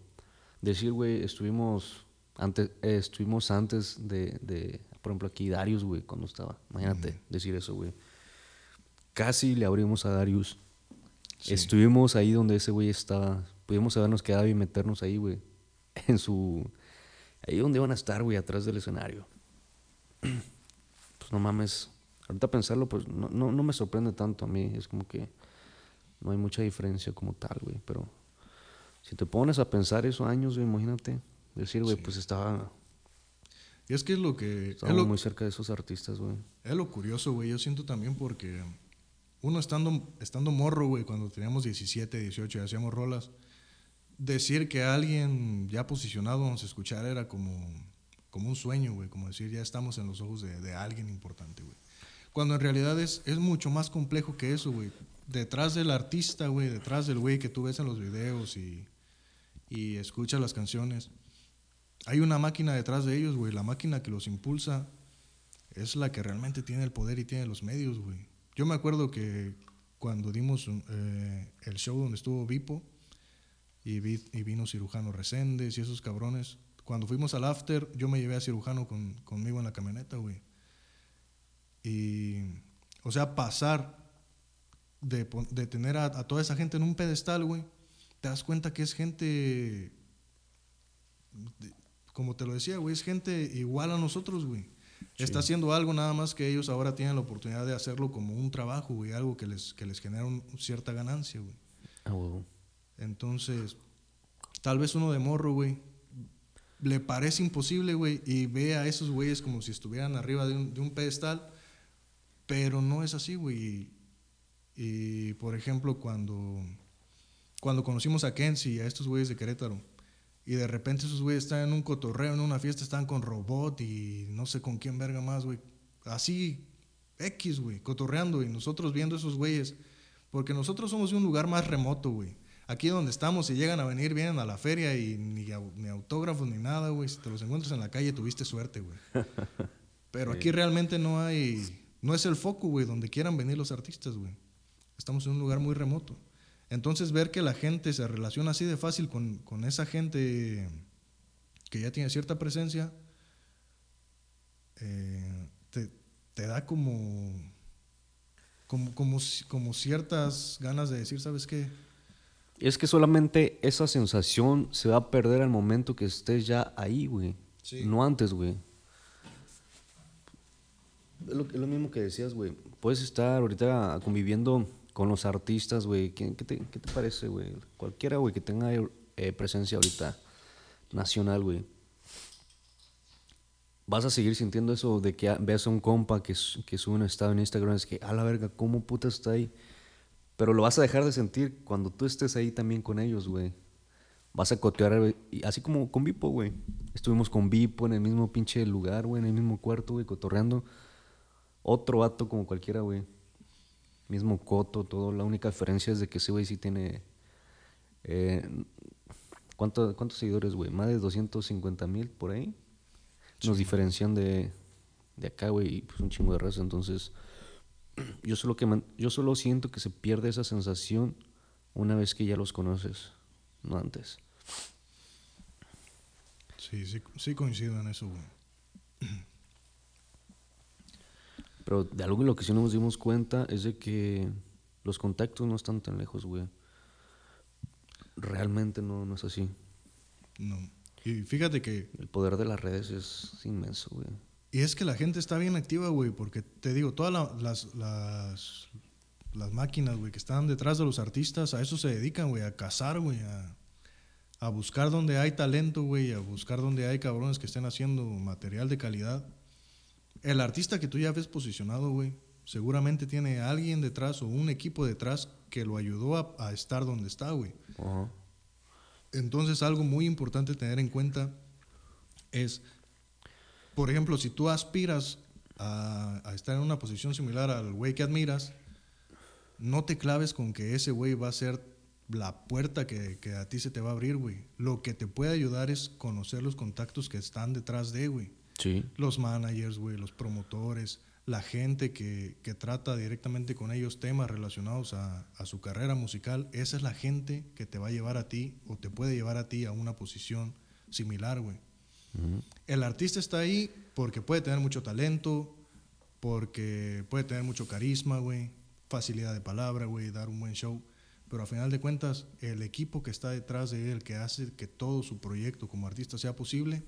[SPEAKER 1] decir, güey, estuvimos antes, eh, estuvimos antes de, de, por ejemplo, aquí Darius, güey, cuando estaba. Imagínate decir eso, güey. Casi le abrimos a Darius.
[SPEAKER 2] Sí.
[SPEAKER 1] Estuvimos ahí donde ese güey estaba. Pudimos habernos quedado y meternos ahí, güey. En su. Ahí donde iban a estar, güey, atrás del escenario. <clears throat> Pues no mames. Ahorita pensarlo, pues no, no, no me sorprende tanto a mí. Es como que no hay mucha diferencia como tal, güey. Pero si te pones a pensar esos años, güey, imagínate. Decir, güey,
[SPEAKER 2] Sí.
[SPEAKER 1] pues estaba,
[SPEAKER 2] Y es que es lo que... Es
[SPEAKER 1] estábamos
[SPEAKER 2] lo,
[SPEAKER 1] muy cerca de esos artistas, güey.
[SPEAKER 2] es lo curioso, güey. Yo siento también porque uno estando, estando morro, güey, cuando teníamos 17, 18 y hacíamos rolas, decir que alguien ya posicionado nos escuchara era como, como un sueño, güey. Como decir, ya estamos en los ojos de, de alguien importante, güey. Cuando en realidad es, es mucho más complejo que eso, güey. Detrás del artista, güey, detrás del güey que tú ves en los videos y, y escuchas las canciones, hay una máquina detrás de ellos, güey. La máquina que los impulsa es la que realmente tiene el poder y tiene los medios, güey. Yo me acuerdo que cuando dimos eh, el show donde estuvo Vipo y, vi- y vino Cirujano Reséndez y esos cabrones, cuando fuimos al after, yo me llevé a cirujano con, conmigo en la camioneta, güey. Y, o sea, pasar de, de tener a, a toda esa gente en un pedestal, güey, te das cuenta que es gente, de- como te lo decía, güey, es gente igual a nosotros, güey. Está haciendo algo nada más que ellos ahora tienen la oportunidad de hacerlo como un trabajo, güey, algo que les, que les genera un- cierta ganancia, güey.
[SPEAKER 1] Ah, huevo.
[SPEAKER 2] Entonces, tal vez uno de morro, güey, le parece imposible, güey, y ve a esos güeyes como si estuvieran arriba de un, de un pedestal, pero no es así, güey. Y, por ejemplo, cuando, cuando conocimos a Kenzie a estos güeyes de Querétaro, y de repente esos güeyes están en un cotorreo, en una fiesta, están con robot y no sé con quién verga más, güey. Así, X, güey, cotorreando, y nosotros viendo esos güeyes. Porque nosotros somos de un lugar más remoto, güey. Aquí donde estamos, si llegan a venir, vienen a la feria y ni, ni autógrafos ni nada, güey. Si te los encuentras en la calle, tuviste suerte, güey. <laughs> Pero aquí realmente no hay, no es el foco, güey, donde quieran venir los artistas, güey. Estamos en un lugar muy remoto. Entonces, ver que la gente se relaciona así de fácil con, con esa gente que ya tiene cierta presencia, eh, te, te da como, como, como ciertas ganas de decir, ¿sabes qué?
[SPEAKER 1] Es que solamente esa sensación se va a perder al momento que estés ya ahí, güey.
[SPEAKER 2] Sí.
[SPEAKER 1] No antes, güey. Es lo, mismo que decías, güey. Puedes estar ahorita conviviendo con los artistas, güey. ¿Qué, qué te, qué te parece, güey? Cualquiera, güey, que tenga eh, presencia ahorita nacional, güey. Vas a seguir sintiendo eso de que veas a un compa que, que sube un estado en Instagram. Es que, a la verga, ¿cómo puta está ahí? Pero lo vas a dejar de sentir cuando tú estés ahí también con ellos, güey. Vas a cotear, así como con Vipo, güey. Estuvimos con Vipo en el mismo pinche lugar, güey, en el mismo cuarto, güey, cotorreando. Otro vato como cualquiera, güey. Mismo coto, todo. La única diferencia es de que ese güey sí tiene... eh, ¿cuánto- ¿Cuántos seguidores, güey? Más de 250 mil por ahí. Nos diferencian de, de acá, güey, y pues un chingo de raza. Entonces, <clears throat> yo solo, que man- yo solo siento que se pierde esa sensación una vez que ya los conoces, no antes.
[SPEAKER 2] Sí, sí, sí coincido en eso, güey. <clears throat>
[SPEAKER 1] Pero de algo en lo que sí nos dimos cuenta es de que los contactos no están tan lejos, güey. Realmente no, no es así.
[SPEAKER 2] No. Y fíjate que
[SPEAKER 1] El poder de las redes es inmenso, güey.
[SPEAKER 2] Y es que la gente está bien activa, güey, porque te digo, todas la- las, las, las máquinas, güey, que están detrás de los artistas, a eso se dedican, güey, a cazar, güey, a, a buscar donde hay talento, güey, a buscar donde hay cabrones que estén haciendo material de calidad. El artista que tú ya ves posicionado, güey, seguramente tiene a alguien detrás o un equipo detrás que lo ayudó a, a estar donde está, güey. Entonces, algo muy importante tener en cuenta es, por ejemplo, si tú aspiras a, a estar en una posición similar al güey que admiras, no te claves con que ese güey va a ser la puerta que, que a ti se te va a abrir, güey. Lo que te puede ayudar es conocer los contactos que están detrás de, güey.
[SPEAKER 1] Sí.
[SPEAKER 2] Los managers, güey, los promotores, la gente que, que trata directamente con ellos temas relacionados a, a su carrera musical. Esa es la gente que te va a llevar a ti o te puede llevar a ti a una posición similar, güey. El artista está ahí porque puede tener mucho talento, porque puede tener mucho carisma, güey, facilidad de palabra, güey, dar un buen show. Pero a final de cuentas, el equipo que está detrás de él, que hace que todo su proyecto como artista sea posible,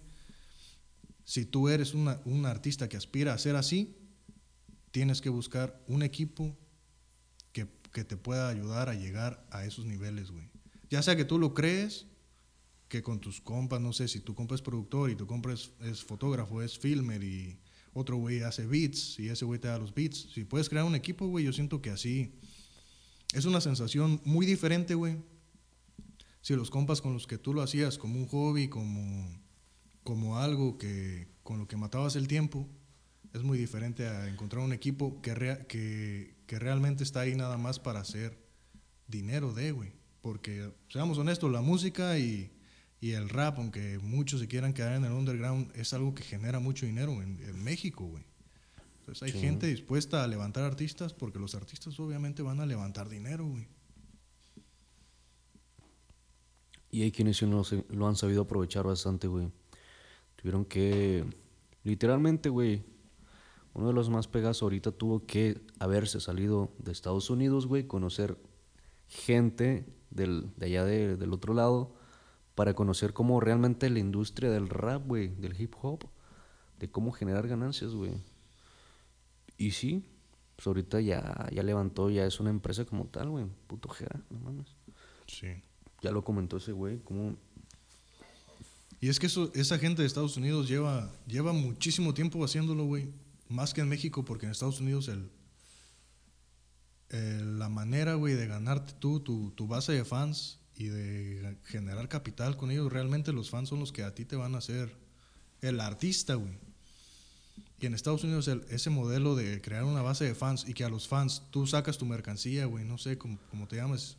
[SPEAKER 2] si tú eres una- un artista que aspira a ser así, tienes que buscar un equipo que, que te pueda ayudar a llegar a esos niveles, güey. Ya sea que tú lo crees, que con tus compas, no sé, si tu compa es productor y tu compa es, es fotógrafo, es filmer y otro güey hace beats y ese güey te da los beats. Si puedes crear un equipo, güey, yo siento que así es una sensación muy diferente, güey. Si los compas con los que tú lo hacías como un hobby, como, como algo que con lo que matabas el tiempo, es muy diferente a encontrar un equipo que, rea- que, que realmente está ahí nada más para hacer dinero de, güey. Porque, seamos honestos, la música y, y el rap, aunque muchos se quieran quedar en el underground, es algo que genera mucho dinero en, en México, güey. Entonces hay
[SPEAKER 1] Sí.
[SPEAKER 2] gente dispuesta a levantar artistas porque los artistas obviamente van a levantar dinero, güey.
[SPEAKER 1] Y hay quienes sí lo, lo han sabido aprovechar bastante, güey. Tuvieron que, literalmente, güey, uno de los más pegados ahorita tuvo que haberse salido de Estados Unidos, güey, conocer gente del, de allá del otro lado para conocer cómo realmente la industria del rap, güey, del hip hop, de cómo generar ganancias, güey. Y sí, pues ahorita ya, ya levantó, ya es una empresa como tal, güey, puto jera, no mames.
[SPEAKER 2] Sí.
[SPEAKER 1] Ya lo comentó ese güey, cómo
[SPEAKER 2] Y es que eso, esa gente de Estados Unidos lleva, lleva muchísimo tiempo haciéndolo, güey. Más que en México, porque en Estados Unidos el, la manera, güey, de ganarte tú, tu, tu base de fans y de generar capital con ellos, realmente los fans son los que a ti te van a hacer el artista, güey. Y en Estados Unidos ese modelo de crear una base de fans y que a los fans tú sacas tu mercancía, güey, no sé cómo, cómo te llamas,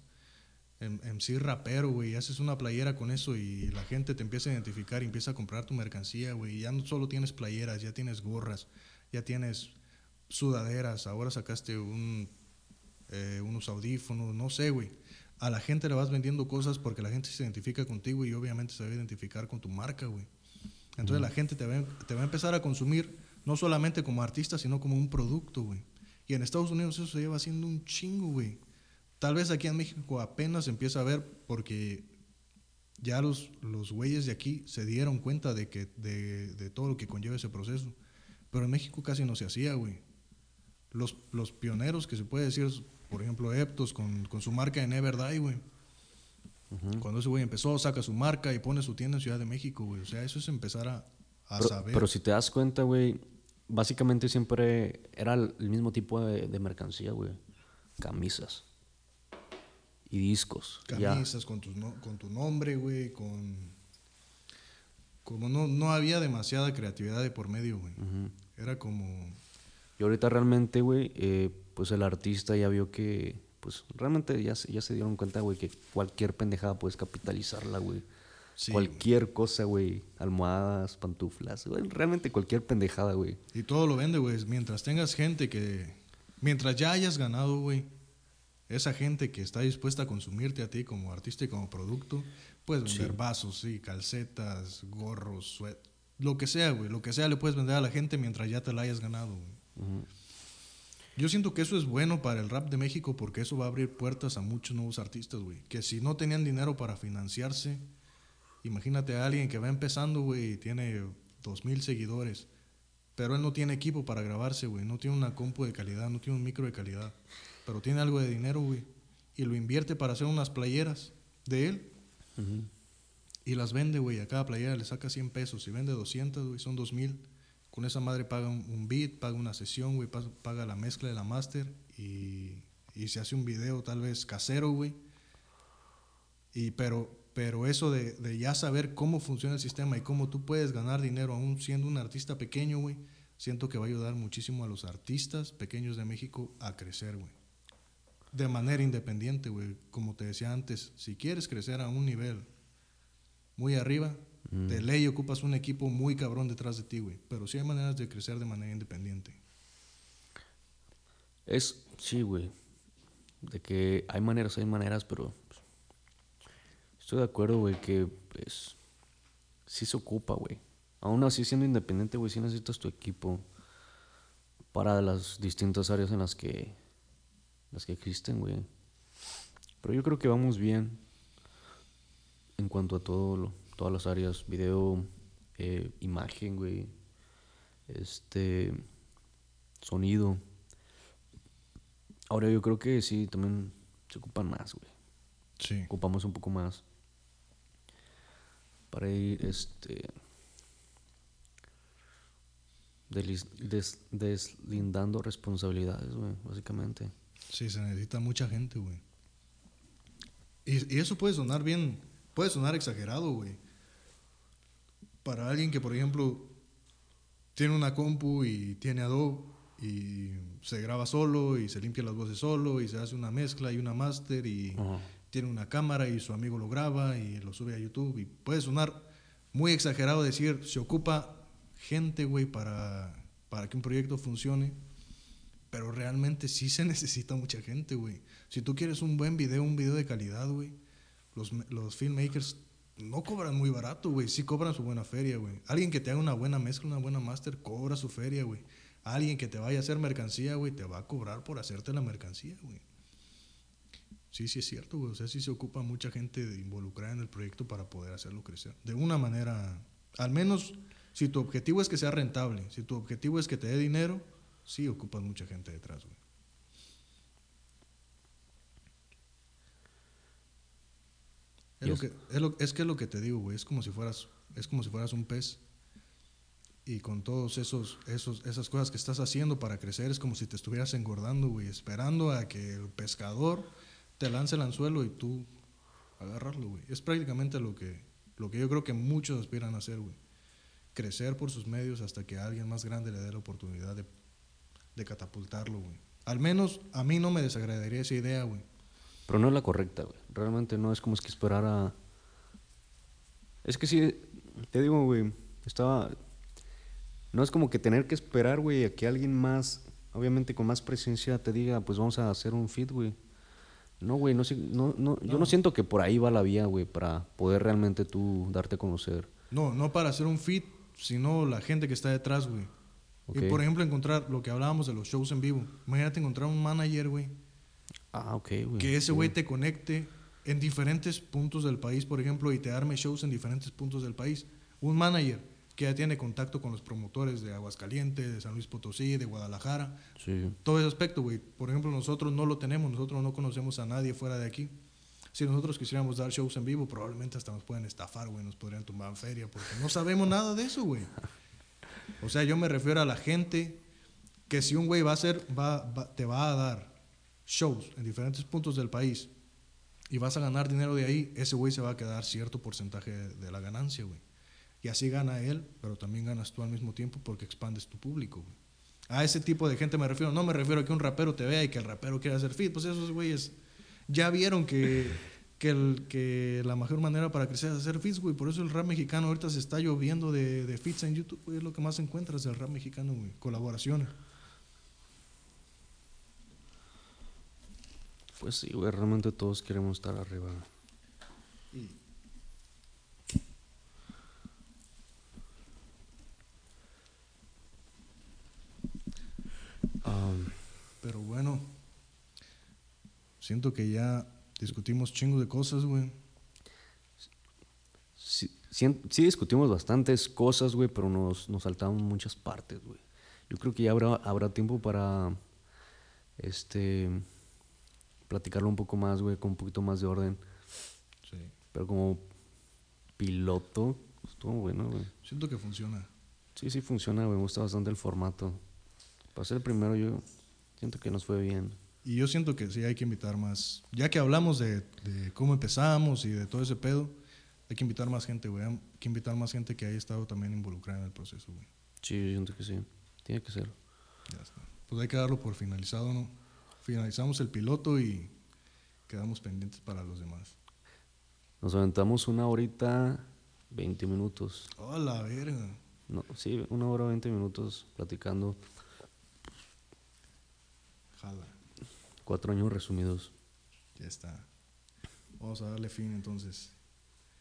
[SPEAKER 2] MC rapero, güey, haces una playera con eso y la gente te empieza a identificar y empieza a comprar tu mercancía, güey. Ya no solo tienes playeras, ya tienes gorras, ya tienes sudaderas, ahora sacaste eh, unos audífonos, no sé, güey. A la gente le vas vendiendo cosas porque la gente se identifica contigo y obviamente se va a identificar con tu marca, güey. Entonces la gente te va, te va a empezar a consumir no solamente como artista, sino como un producto, güey. Y en Estados Unidos eso se lleva haciendo un chingo, güey. Tal vez aquí en México apenas empieza a ver porque ya los, los güeyes de aquí se dieron cuenta de, que, de, de todo lo que conlleva ese proceso. Pero en México casi no se hacía, güey. Los, los pioneros que se puede decir, por ejemplo, Eptos con, con su marca de Never Die, güey. Cuando ese güey empezó, saca su marca y pone su tienda en Ciudad de México, güey. O sea, eso es empezar a, a
[SPEAKER 1] pero,
[SPEAKER 2] saber.
[SPEAKER 1] pero si te das cuenta, güey, básicamente siempre era el mismo tipo de, de mercancía, güey. Camisas. Y discos. ya.
[SPEAKER 2] camisas con, no- con tu nombre, güey, con... Como no, no había demasiada creatividad de por medio, güey. Era como...
[SPEAKER 1] Y ahorita realmente, güey, eh, pues el artista ya vio que, pues realmente ya, se- ya se dieron cuenta, güey, que cualquier pendejada puedes capitalizarla, güey.
[SPEAKER 2] Sí,
[SPEAKER 1] cualquier cosa, güey. Almohadas, pantuflas, güey. Realmente cualquier pendejada, güey.
[SPEAKER 2] Y todo lo vende, güey. Mientras tengas gente que... Mientras ya hayas ganado, güey. Esa gente que está dispuesta a consumirte a ti como artista y como producto. Puedes vender vasos, sí, calcetas, gorros, suet... Lo que sea, güey. Lo que sea le puedes vender a la gente mientras ya te la hayas ganado, güey. Yo siento que eso es bueno para el rap de México porque eso va a abrir puertas a muchos nuevos artistas, güey. Que si no tenían dinero para financiarse, imagínate a alguien que va empezando, güey, y tiene dos mil seguidores, pero él no tiene equipo para grabarse, güey. No tiene una compu de calidad, no tiene un micro de calidad, pero tiene algo de dinero, güey. Y lo invierte para hacer unas playeras de él y las vende, güey. A cada playera le saca 100 pesos. Si vende 200, güey, son 2000. Con esa madre paga un, beat, paga una sesión, güey, paga la mezcla de la master y, y se hace un video tal vez casero, güey. Y pero, pero eso de, de ya saber cómo funciona el sistema y cómo tú puedes ganar dinero aún siendo un artista pequeño, güey, siento que va a ayudar muchísimo a los artistas pequeños de México a crecer, güey. De manera independiente, güey. Como te decía antes, si quieres crecer a un nivel muy arriba, de ley ocupas un equipo muy cabrón detrás de ti, güey. Pero sí hay maneras de crecer de manera independiente.
[SPEAKER 1] Es, sí, güey. De que hay maneras, hay maneras, pero pues, estoy de acuerdo, güey, que pues sí se ocupa, güey. Aún así, siendo independiente, güey, sí necesitas tu equipo para las distintas áreas en las que, las que existen, güey. Pero yo creo que vamos bien en cuanto a todo lo- todas las áreas, video, eh, imagen, güey, este, sonido. Ahora yo creo que sí, también se ocupan más, güey.
[SPEAKER 2] Sí.
[SPEAKER 1] Ocupamos un poco más para ir, este, delis- des- deslindando responsabilidades, güey, básicamente.
[SPEAKER 2] Sí, se necesita mucha gente, güey. Y, y eso puede sonar bien, puede sonar exagerado, güey. Para alguien que, por ejemplo, tiene una compu y tiene Adobe y se graba solo y se limpia las voces solo y se hace una mezcla y una master y
[SPEAKER 1] Ajá.
[SPEAKER 2] tiene una cámara y su amigo lo graba y lo sube a YouTube y puede sonar muy exagerado decir, se ocupa gente, güey, para, para que un proyecto funcione. Pero realmente sí se <laughs> necesita mucha gente, güey. Si tú quieres un buen video, un video de calidad, güey, los, los filmmakers no cobran muy barato, güey. Sí cobran su buena feria, güey. Alguien que te haga una buena mezcla, una buena master, cobra su feria, güey. Alguien que te vaya a hacer mercancía, güey, te va a cobrar por hacerte la mercancía, güey. Sí, sí es cierto, güey. O sea, sí se ocupa mucha gente de involucrada en el proyecto para poder hacerlo crecer. De una manera, al menos si tu objetivo es que sea rentable, si tu objetivo es que te dé dinero, sí ocupas mucha gente detrás, güey. Es, lo que, es, lo, es que es lo que te digo, güey. Es como si fueras, es como si fueras un pez. Y con todos esos, esos, esas cosas que estás haciendo para crecer, es como si te estuvieras engordando, güey, esperando a que el pescador te lance el anzuelo y tú agarrarlo, güey. Es prácticamente lo que, lo que yo creo que muchos aspiran a hacer, güey. Crecer por sus medios hasta que alguien más grande le dé la oportunidad de, de catapultarlo, güey. Al menos a mí no me desagradaría esa idea, güey.
[SPEAKER 1] Pero no es la correcta, güey. Realmente no es como es que esperar a... Es que sí, te digo, güey, estaba... No es como que tener que esperar, güey, a que alguien más, obviamente con más presencia, te diga, pues vamos a hacer un fit, güey. No, güey, no, no, no, yo no siento que por ahí va la vía, güey, para poder realmente tú darte a conocer.
[SPEAKER 2] No, no para hacer un fit, sino la gente que está detrás, güey. Y por ejemplo, encontrar lo que hablábamos de los shows en vivo. Imagínate encontrar un manager, güey,
[SPEAKER 1] Ah, ok, güey.
[SPEAKER 2] Que ese güey te conecte en diferentes puntos del país, por ejemplo, y te arme shows en diferentes puntos del país. Un manager que ya tiene contacto con los promotores de Aguascalientes, de San Luis Potosí, de Guadalajara.
[SPEAKER 1] Sí.
[SPEAKER 2] Todo ese aspecto, güey. Por ejemplo, nosotros no lo tenemos, nosotros no conocemos a nadie fuera de aquí. Si nosotros quisiéramos dar shows en vivo, probablemente hasta nos pueden estafar, güey, nos podrían tumbar en feria, porque no sabemos nada de eso, güey. O sea, yo me refiero a la gente que si un güey va a hacer, va, te va a dar shows en diferentes puntos del país y vas a ganar dinero de ahí, ese güey se va a quedar cierto porcentaje de, la ganancia, güey. Y así gana él, pero también ganas tú al mismo tiempo porque expandes tu público, güey. A ese tipo de gente me refiero. No me refiero a que un rapero te vea y que el rapero quiera hacer fit. Pues esos güeyes ya vieron que, <laughs> que, el, que la mejor manera para crecer es hacer fits, güey. Por eso el rap mexicano ahorita se está lloviendo de, de fits en YouTube, güey. Es lo que más encuentras del rap mexicano, güey. Colaboraciones.
[SPEAKER 1] Pues sí, güey, realmente todos queremos estar arriba.
[SPEAKER 2] Pero bueno, siento que ya discutimos chingo de cosas, güey.
[SPEAKER 1] Sí, sí, discutimos bastantes cosas, güey, pero nos, nos saltamos muchas partes, güey. Yo creo que ya habrá, habrá tiempo para este platicarlo un poco más, güey, con un poquito más de orden.
[SPEAKER 2] Sí.
[SPEAKER 1] Pero como piloto, estuvo bueno, güey.
[SPEAKER 2] Siento que funciona.
[SPEAKER 1] Sí, sí funciona, güey. Me gusta bastante el formato. Para ser el primero, yo siento que nos fue bien.
[SPEAKER 2] Y yo siento que sí hay que invitar más. Ya que hablamos de, de cómo empezamos y de todo ese pedo, hay que invitar más gente, güey. Hay que invitar más gente que haya estado también involucrada en el proceso, güey.
[SPEAKER 1] Sí, yo siento que sí. Tiene que ser.
[SPEAKER 2] Ya está. Pues hay que darlo por finalizado, ¿no? Finalizamos el piloto y quedamos pendientes para los demás.
[SPEAKER 1] Nos aventamos una horita, 20 minutos.
[SPEAKER 2] Oh, la verga.
[SPEAKER 1] No, sí, una hora, 20 minutos platicando.
[SPEAKER 2] Jala.
[SPEAKER 1] Cuatro años resumidos.
[SPEAKER 2] Ya está. Vamos a darle fin entonces.